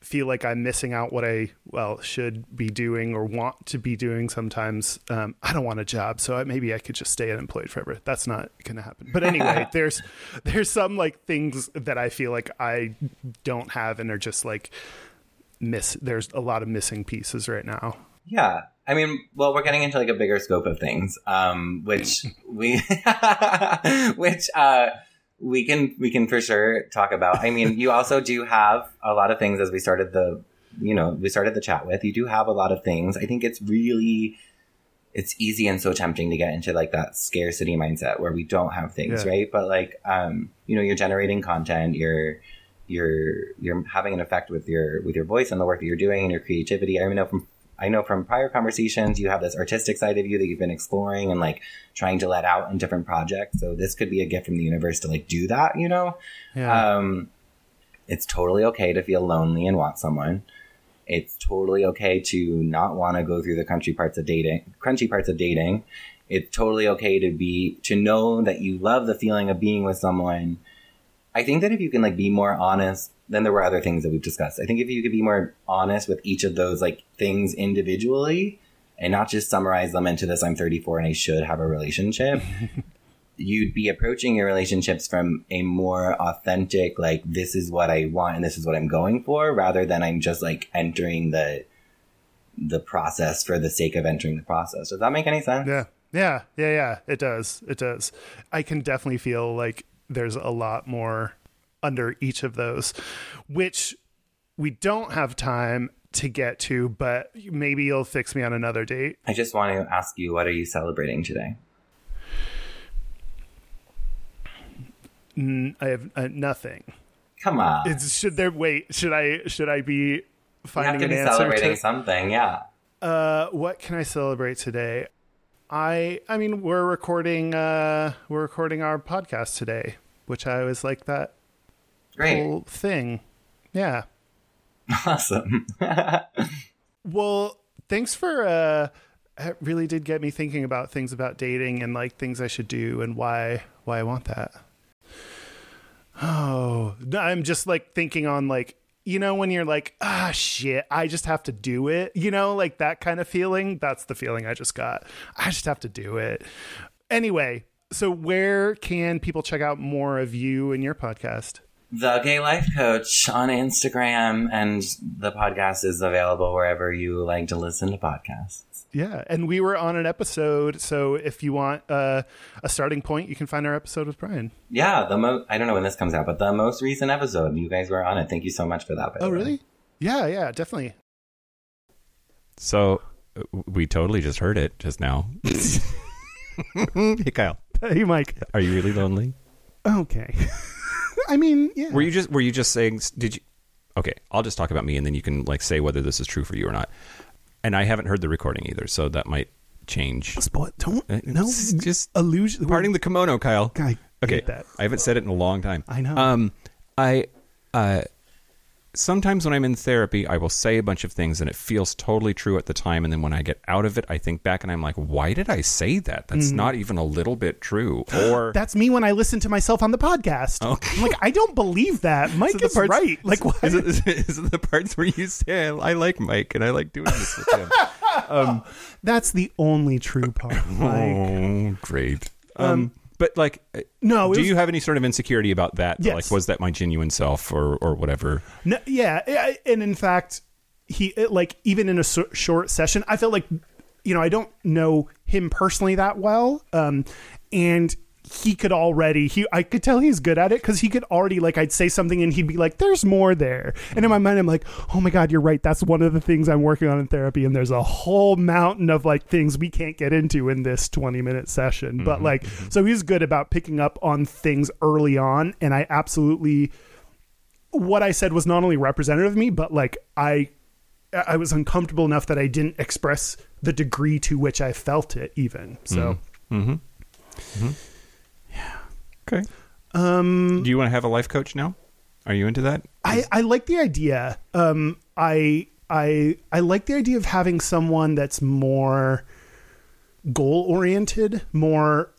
feel like i'm missing out what i well should be doing or want to be doing sometimes. Um i don't want a job so I, maybe i could just stay unemployed forever. That's not gonna happen. But anyway [laughs] there's there's some like things that i feel like i don't have and are just like miss there's a lot of missing pieces right now Yeah. I mean, well, we're getting into like a bigger scope of things, um, which [laughs] we, [laughs] which, uh, we can, we can for sure talk about. I mean, you also do have a lot of things as we started the, you know, we started the chat with. You do have a lot of things. I think it's really, it's easy and so tempting to get into like that scarcity mindset where we don't have things, Yeah. right? But like, um, you know, you're generating content, you're, you're, you're having an effect with your, with your voice and the work that you're doing and your creativity. I know from I know from prior conversations you have this artistic side of you that you've been exploring and like trying to let out in different projects. So this could be a gift from the universe to like do that, you know? yeah Um, it's totally okay to feel lonely and want someone. It's totally okay to not want to go through the country parts of dating, crunchy parts of dating. It's totally okay to be, to know that you love the feeling of being with someone. I think that if you can like be more honest, then there were other things that we've discussed. I think if you could be more honest with each of those like things individually and not just summarize them into this, I'm 34 and I should have a relationship [laughs] you'd be approaching your relationships from a more authentic like this is what i want and this is what i'm going for rather than i'm just like entering the the process for the sake of entering the process. Does that make any sense? Yeah. Yeah. Yeah yeah. It does. It does. I can definitely feel like there's a lot more under each of those which we don't have time to get to but maybe you'll fix me on another date. I just want to ask you what are you celebrating today? N- i have uh, nothing. Come on. It's should there wait should i should i be you have finding to an be answer celebrating to something yeah. Uh, what can I celebrate today? I I mean we're recording uh we're recording our podcast today, which I always like that great whole thing. Yeah. [laughs] awesome [laughs] Well, thanks for uh it really did get me thinking about things about dating and like things I should do and why why I want that. Oh, I'm just like thinking on like you know when you're like ah shit I just have to do it you know like that kind of feeling that's the feeling I just got I just have to do it anyway so where can people check out more of you and your podcast the gay life coach on instagram and the podcast is available wherever you like to listen to podcasts Yeah, and we were on an episode, so if you want uh, a starting point, you can find our episode with Brian. Yeah, the most I don't know when this comes out, but the most recent episode, you guys were on it. Thank you so much for that. by the Oh, way. really? Yeah, yeah, definitely. So uh, we totally just heard it just now. [laughs] hey, Kyle, Hey, Mike. are you really lonely? Okay. [laughs] I mean, yeah. Were you just were you just saying? Did you? Okay, I'll just talk about me, and then you can like say whether this is true for you or not. And I haven't heard the recording either, so that might change. Spoil- Don't Uh, no just illusion. parting the kimono, Kyle. I Okay, that. I haven't said it in a long time. I know. Um, I uh, sometimes when I'm in therapy, I will say a bunch of things and it feels totally true at the time. And then when I get out of it, I think back and I'm like, why did I say that? That's Mm-hmm. not even a little bit true. Or [gasps] That's me when I listen to myself on the podcast. I'm like, I don't believe that. [laughs] Mike So is parts- right. Like, [laughs] why? is it, is it the parts where you say, I, I like Mike and I like doing this with him? [laughs] um, That's the only true part. Mike. oh, great. Um, but like, uh, No, do was- you have any sort of insecurity about that? Yes. Like, was that my genuine self or, or whatever? No, yeah, and in fact, he like even in a short session, I felt like you know I don't know him personally that well, um, and he could already he I could tell he's good at it because he could already like I'd say something and he'd be like, "There's more there," and in my mind I'm like, "Oh my god, you're right. That's one of the things I'm working on in therapy." And there's a whole mountain of like things we can't get into in this 20 minute session, but mm-hmm. like so he's good about picking up on things early on, and I absolutely what I said was not only representative of me, but like I I was uncomfortable enough that I didn't express the degree to which I felt it even. So mm-hmm. Mm-hmm. Okay. Um, do you want to have a life coach now? Are you into that? I, I like the idea. Um I I I like the idea of having someone that's more goal oriented, more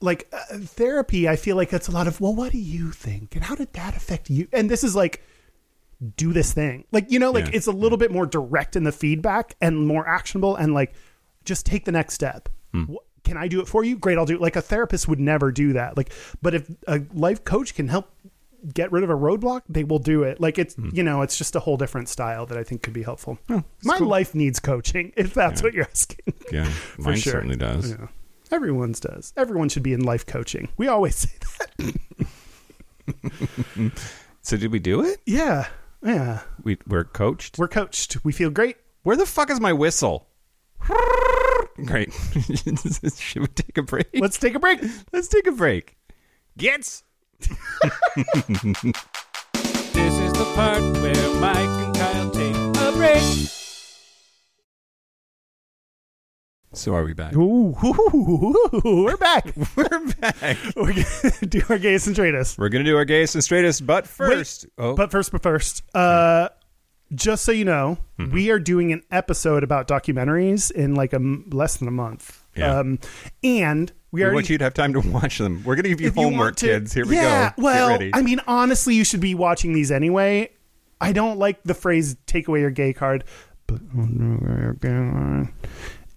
like uh, therapy. I feel like that's a lot of, well, what do you think? And how did that affect you? And this is like do this thing. Like, you know, like Yeah. it's a little bit more direct in the feedback and more actionable and like just take the next step. Wh- Can I do it for you? Great, I'll do it. Like a therapist would never do that. Like, but if a life coach can help get rid of a roadblock, they will do it. Like it's, mm. you know, it's just a whole different style that I think could be helpful. My life needs coaching, [laughs] if that's what you're asking. Yeah, [laughs] mine sure. certainly does. Yeah. Everyone's does. Everyone should be in life coaching. We always [laughs] say that. So did we do it? Yeah. Yeah. We we're coached. We're coached. We feel great. Where the fuck is my whistle? Great. [laughs] Should we take a break? Let's take a break. Let's take a break. Gets. This is the part where Mike and Kyle take a break. So are we back? Ooh, we're back. [laughs] We're back. [laughs] We're gonna do our gayest and straightest. We're gonna do our gayest and straightest, but first, oh, But first, but first, uh, just so you know, Mm-hmm. we are doing an episode about documentaries in like a less than a month. Yeah. Um, and we we already want you to have time to [laughs] watch them. We're gonna give you if you homework, to- kids. Here we yeah, go. Well, I mean, honestly, you should be watching these anyway. I don't like the phrase "take away your gay card," but [laughs]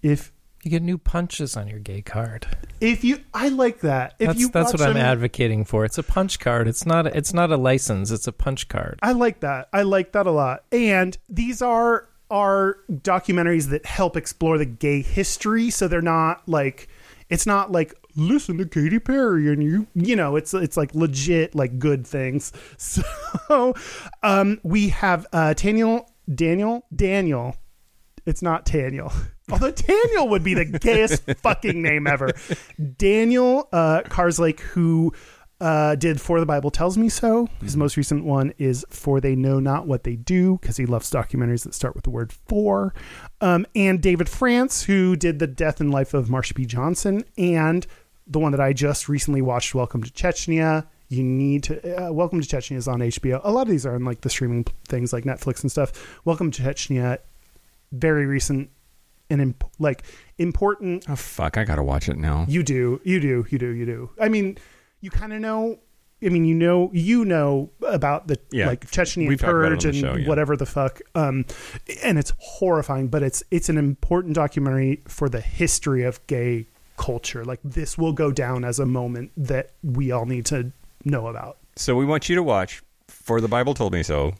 if You get new punches on your gay card. if you, I like that. If That's you that's what I'm advocating for. It's a punch card. It's not it's not a license. It's a punch card. I like that. I like that a lot. And these are are documentaries that help explore the gay history, so they're not like it's not like listen to Katy Perry and you you know it's it's like legit like good things. [laughs] So um we have uh Daniel Daniel Daniel it's not Daniel. Although Daniel would be the gayest [laughs] fucking name ever. Daniel uh, Karslake, who uh, did For the Bible Tells Me So. His most recent one is For They Know Not What They Do, because he loves documentaries that start with the word for. Um, and David France, who did The Death and Life of Marsha P. Johnson, and the one that I just recently watched, Welcome to Chechnya. You need to. Uh, Welcome to Chechnya is on HBO. A lot of these are on like the streaming things like Netflix and stuff. Welcome to Chechnya, very recent and imp- like important oh fuck, I gotta watch it now. you do you do you do you do i mean you kind of know i mean you know you know about the Yeah. like chechnya We've talked about purge and show, yeah. whatever the fuck um and it's horrifying but it's it's an important documentary for the history of gay culture like this will go down as a moment that we all need to know about So we want you to watch. For the Bible told me so.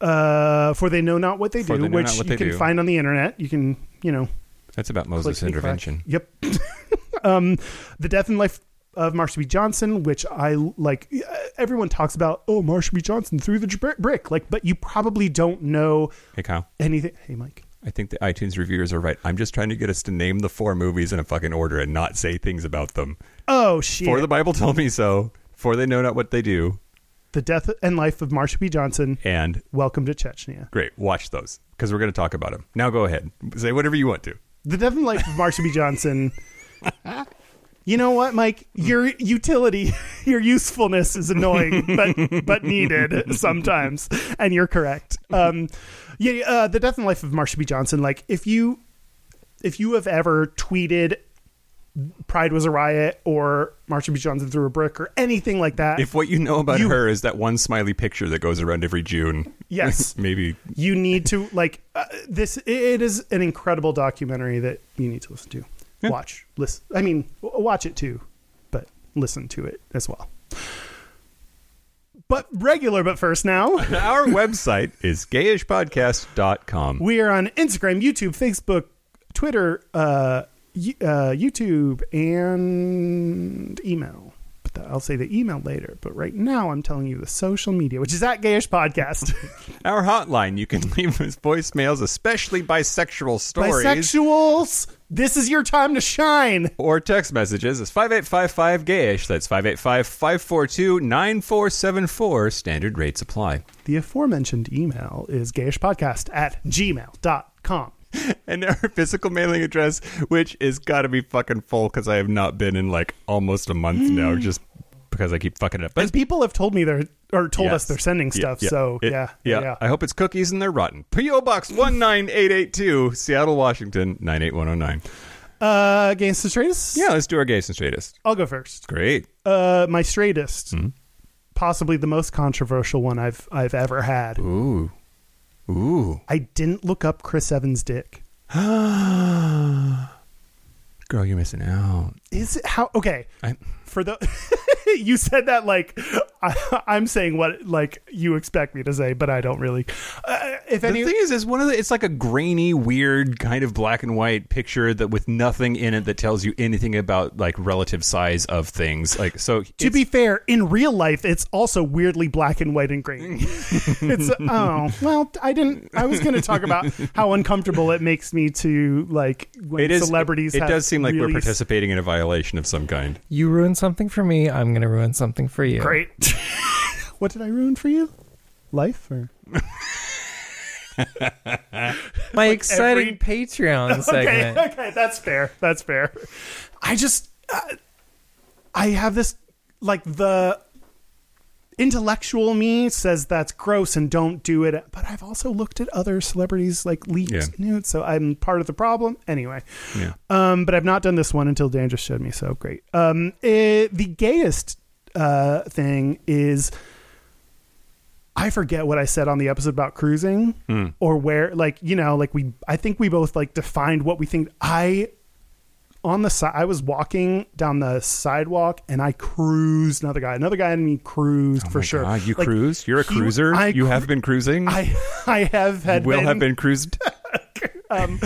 Uh for they know not what they For do They which you can Do. find on the internet you can you know That's about Moses' intervention. Yep. [laughs] um, the death and life of Marsha P. Johnson, which I like. uh, Everyone talks about. Oh, Marsha P. Johnson threw the brick. Like, but you probably don't know Hey Kyle, anything. Hey, Mike. I think the iTunes reviewers are right. I'm just trying to get us to name the four movies in a fucking order and not say things about them. Oh shit. For the Bible told me so. For they know not what they do. The death and life of Marsha P. Johnson. And Welcome to Chechnya. great, watch those because we're going to talk about them. Now go ahead, say whatever you want to. The death and life of Marsha P. Johnson. You know what, Mike? Your utility, [laughs] your usefulness is annoying, but but needed sometimes, and you're correct. Um, yeah, uh, the death and life of Marsha P. Johnson. Like, if you if you have ever tweeted "Pride was a riot" or Marsha P. Johnson threw a brick or anything like that, If what you know about You- her is that one smiley picture that goes around every June, yes, [laughs] maybe you need to like uh, this. It is an incredible documentary that you need to listen to, Yeah. watch, listen. I mean, watch it too, but listen to it as well. But regular, but first now. [laughs] our website is gayishpodcast.com. We are on Instagram, YouTube, Facebook, Twitter, uh, uh, YouTube, and email. But the, I'll say the email later. But right now, I'm telling you the social media, which is at Gayish Podcast. [laughs] Our hotline, you can [laughs] leave us voicemails, especially bisexual stories. Bisexuals, this is your time to shine. or text messages It's 5855 gayish. That's 585 542 9474. Standard rates apply. The aforementioned email is gayishpodcast at gmail.com. [laughs] And our physical mailing address, which is got to be fucking full because I have not been in like almost a month now, just because I keep fucking it up. But And people have told me they're, or told us they're sending stuff. yeah. So, It- yeah, yeah. yeah. I hope it's cookies and they're rotten. P.O. Box 19882, Seattle, Washington, 98109. Uh, against the straightest? Yeah, let's do our gayest and straightest. I'll go first. Great. Uh, my straightest, Hmm? possibly the most controversial one I've I've ever had. Ooh. Ooh. I didn't look up Chris Evans' dick. [gasps] Girl, you're missing out. Is it how? Okay, I, for the [laughs] you said that like I, I'm saying what like you expect me to say, but I don't really. Uh, if the any, thing is, is one of the. It's like a grainy, weird kind of black and white picture that with nothing in it that tells you anything about like relative size of things. Like so. to be fair, in real life, it's also weirdly black and white and green. [laughs] it's oh well, I didn't. I was going to talk about how uncomfortable it makes me to like when it is celebrities. It have does seem like we're participating in a violation of some kind. You ruined something for me. I'm going to ruin something for you. Great. [laughs] what did I ruin for you? Life or [laughs] My exciting every- Patreon [laughs] okay, segment. okay, that's fair. That's fair. I just, uh, I have this like the intellectual me says that's gross and don't do it. But I've also looked at other celebrities like leaked Yeah. nudes, so I'm part of the problem anyway. Yeah. Um, but I've not done this one until Dan just showed me. So great. Um, eh, the gayest uh, thing is. I forget what I said on the episode about cruising Hmm. or where like you know like we I think we both like defined what we think I on the side I was walking down the sidewalk and I cruised another guy another guy and me cruised Oh for sure God, you Like, cruise? You're a he- cruiser? I you have been cruising? I I have had will been, have been cruised? [laughs] um,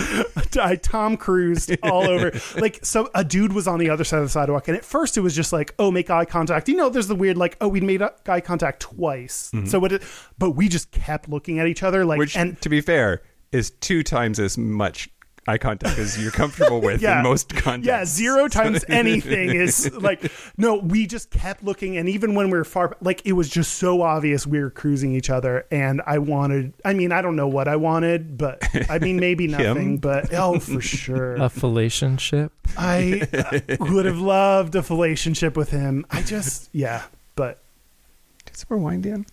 I Tom cruised all over. [laughs] Like, so a dude was on the other side of the sidewalk, and at first it was just like, oh, make eye contact. You know, there's the weird like, oh, we made eye contact twice. So what? It, but we just kept looking at each other, like, Mm-hmm. Which, and to be fair, is two times as much eye contact as you're comfortable [laughs] with Yeah. in most contexts. Yeah, zero [laughs] times anything is like no. We just kept looking, and even when we were far, like it was just so obvious we were cruising each other. And I wanted, I mean, I don't know what I wanted, but I mean, maybe [laughs] nothing, but oh, for sure, A relationship. I uh, would have loved a relationship with him. I just, yeah, but Did some rewind, Dan?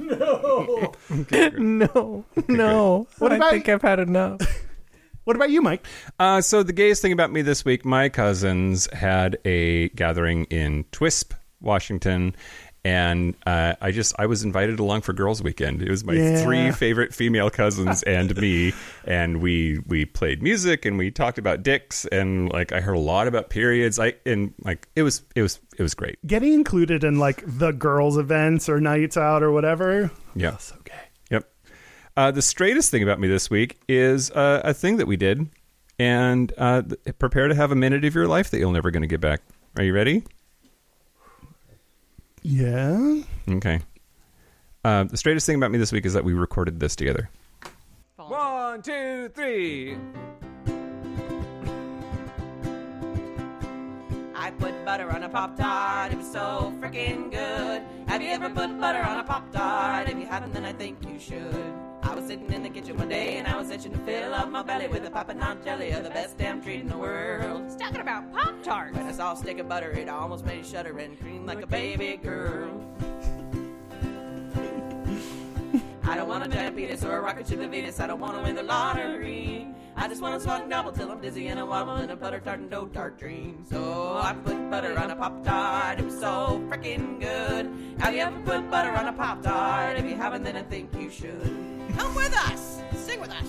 No, no. no. What I about- think I've had enough. What about you, Mike? Uh, so the gayest thing about me this week, my cousins had a gathering in Twisp, Washington, and uh, I just I was invited along for Girls Weekend. It was my Yeah. three favorite female cousins [laughs] and me, and we we played music and we talked about dicks and like I heard a lot about periods. I and like it was it was it was great. Getting included in like the girls' events or nights out or whatever. Yeah. That's okay. Yep. Uh, the straightest thing about me this week is uh, a thing that we did, and uh, th- prepare to have a minute of your life that you're never going to get back. Are you ready? Yeah. Okay. Uh, the straightest thing about me this week is that we recorded this together. One, two, three. I put butter on a Pop Tart, it was so freaking good. Have you ever put butter on a Pop Tart? If you haven't, then I think you should. I was sitting in the kitchen one day and I was itching to fill up my belly with a poppin' hot jelly of the best damn treat in the world. He's talking about Pop Tarts. When I saw a stick of butter, it almost made me shudder and cream like a baby girl. [laughs] I don't want a diabetes or a rocket ship to Venus. I don't want to win the lottery. I just want to swung double till I'm dizzy and a wobble in a butter tart and dough tart dream. So I put butter on a pop tart. It was so freaking good. Have you ever put butter on a pop tart? If you haven't, then I think you should. Come with us. Sing with us.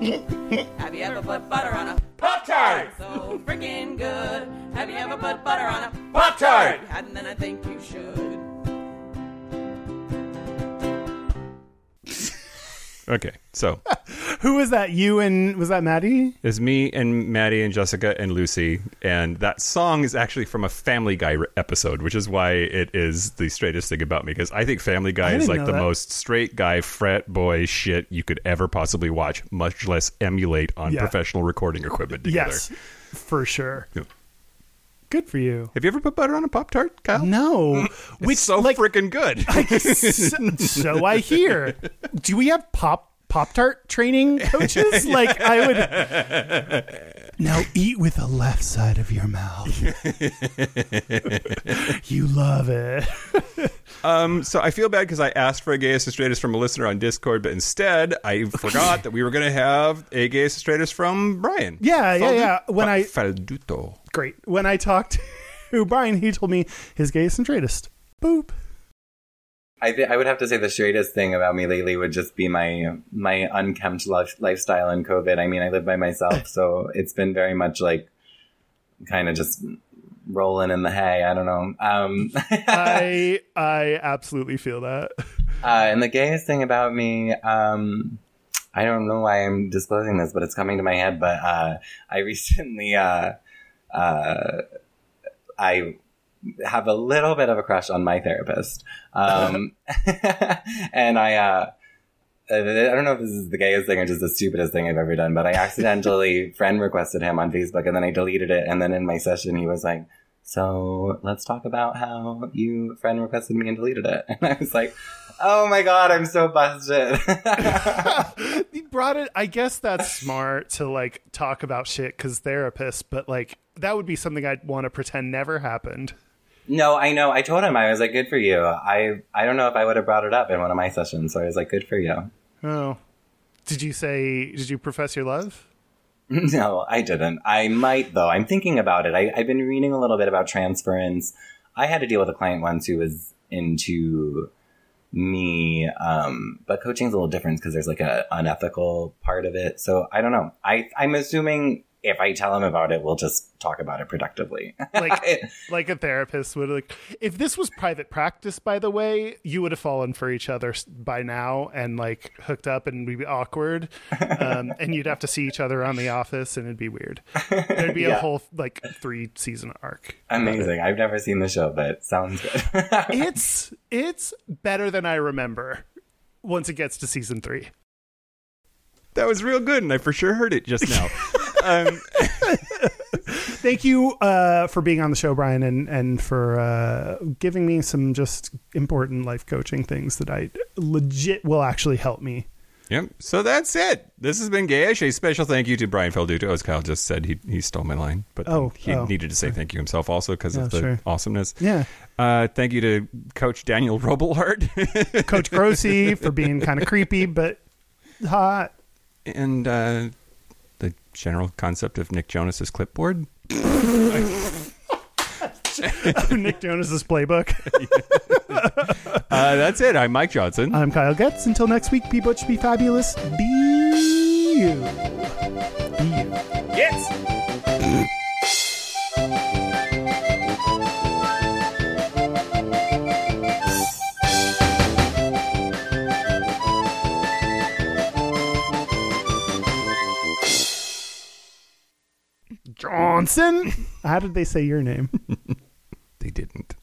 [laughs] Have you ever put butter on a Pop Tart! so freaking good? Have you ever put butter on a Pop Tart! Hadn't, then I think you should. Okay, so [laughs] Who was that? You and was that Maddie? it's me and Maddie and Jessica and Lucy, and that song is actually from a Family Guy episode, which is why it is the straightest thing about me because I think Family Guy is like the that. most straight guy frat boy shit you could ever possibly watch, much less emulate on Yeah. professional recording equipment together. Yes, for sure. Yeah. Good for you. Have you ever put butter on a pop tart, Kyle? No, It's which so like freaking good. [laughs] so, so I hear. Do we have pop pop tart training coaches? [laughs] like I would. [laughs] Now eat with the left side of your mouth. you love it. Um, so I feel bad because I asked for a gayest and straightest from a listener on Discord, but instead I forgot that we were going to have a gayest and straightest from Brian. Yeah, yeah, yeah. When I Falduto. Great when I talked [laughs] to Brian, he told me his gayest and straightest. Boop. I th- I would have to say the straightest thing about me lately would just be my my unkempt life- lifestyle in COVID. I mean, I live by myself, so it's been very much like kind of just rolling in the hay. I don't know. Um, [laughs] I I absolutely feel that. uh, and the gayest thing about me, um, I don't know why I'm disclosing this, but it's coming to my head. But uh, I [laughs] recently, uh, uh, I have a little bit of a crush on my therapist, um, [laughs] and I. Uh, I don't know if this is the gayest thing or just the stupidest thing I've ever done, but I accidentally [laughs] friend requested him on Facebook and then I deleted it. And then in my session, he was like, so let's talk about how you friend requested me and deleted it. And I was like, oh my God, I'm so busted. [laughs] he brought it. I guess that's smart to like talk about shit because therapists, but like that would be something I'd want to pretend never happened. no, I know. I told him, I was like, good for you. I, I don't know if I would have brought it up in one of my sessions. So I was like, good for you. Oh, did you say? Did you profess your love? [laughs] No, I didn't. I might though. I'm thinking about it. I, I've been reading a little bit about transference. I had to deal with a client once who was into me, um, but coaching's a little different because there's like a unethical part of it. So I don't know. I I'm assuming if I tell him about it, we'll just talk about it productively. [laughs] Like, like a therapist would like. If this was private practice, by the way, you would have fallen for each other by now and like hooked up, and we'd be awkward, um, [laughs] and you'd have to see each other on The Office, and it'd be weird. There'd be a whole like three season arc. Amazing. I've never seen the show, but sounds good. [laughs] It's it's better than I remember. Once it gets to season three. That was real good, and I for sure heard it just now. Um, [laughs] Thank you uh, for being on the show, Brian, and and for uh, giving me some just important life coaching things that I legit will actually help me. Yep. So that's it. This has been Gayish. A special thank you to Brian Falduto. As Kyle just said, he he stole my line, but Oh, he oh. needed to say thank you himself also because Yeah, of the sure. awesomeness. Yeah. Uh, thank you to Coach Daniel [laughs] Robelhart Coach Grossi for being kind of creepy but hot. and uh, general concept of Nick Jonas's clipboard. [laughs] Nick Jonas's playbook. [laughs] Uh, that's it. I'm Mike Johnson. I'm Kyle Getz. Until next week, be butch, be fabulous, be you. Be you. Yes! Johnson. How did they say your name? [laughs] they didn't.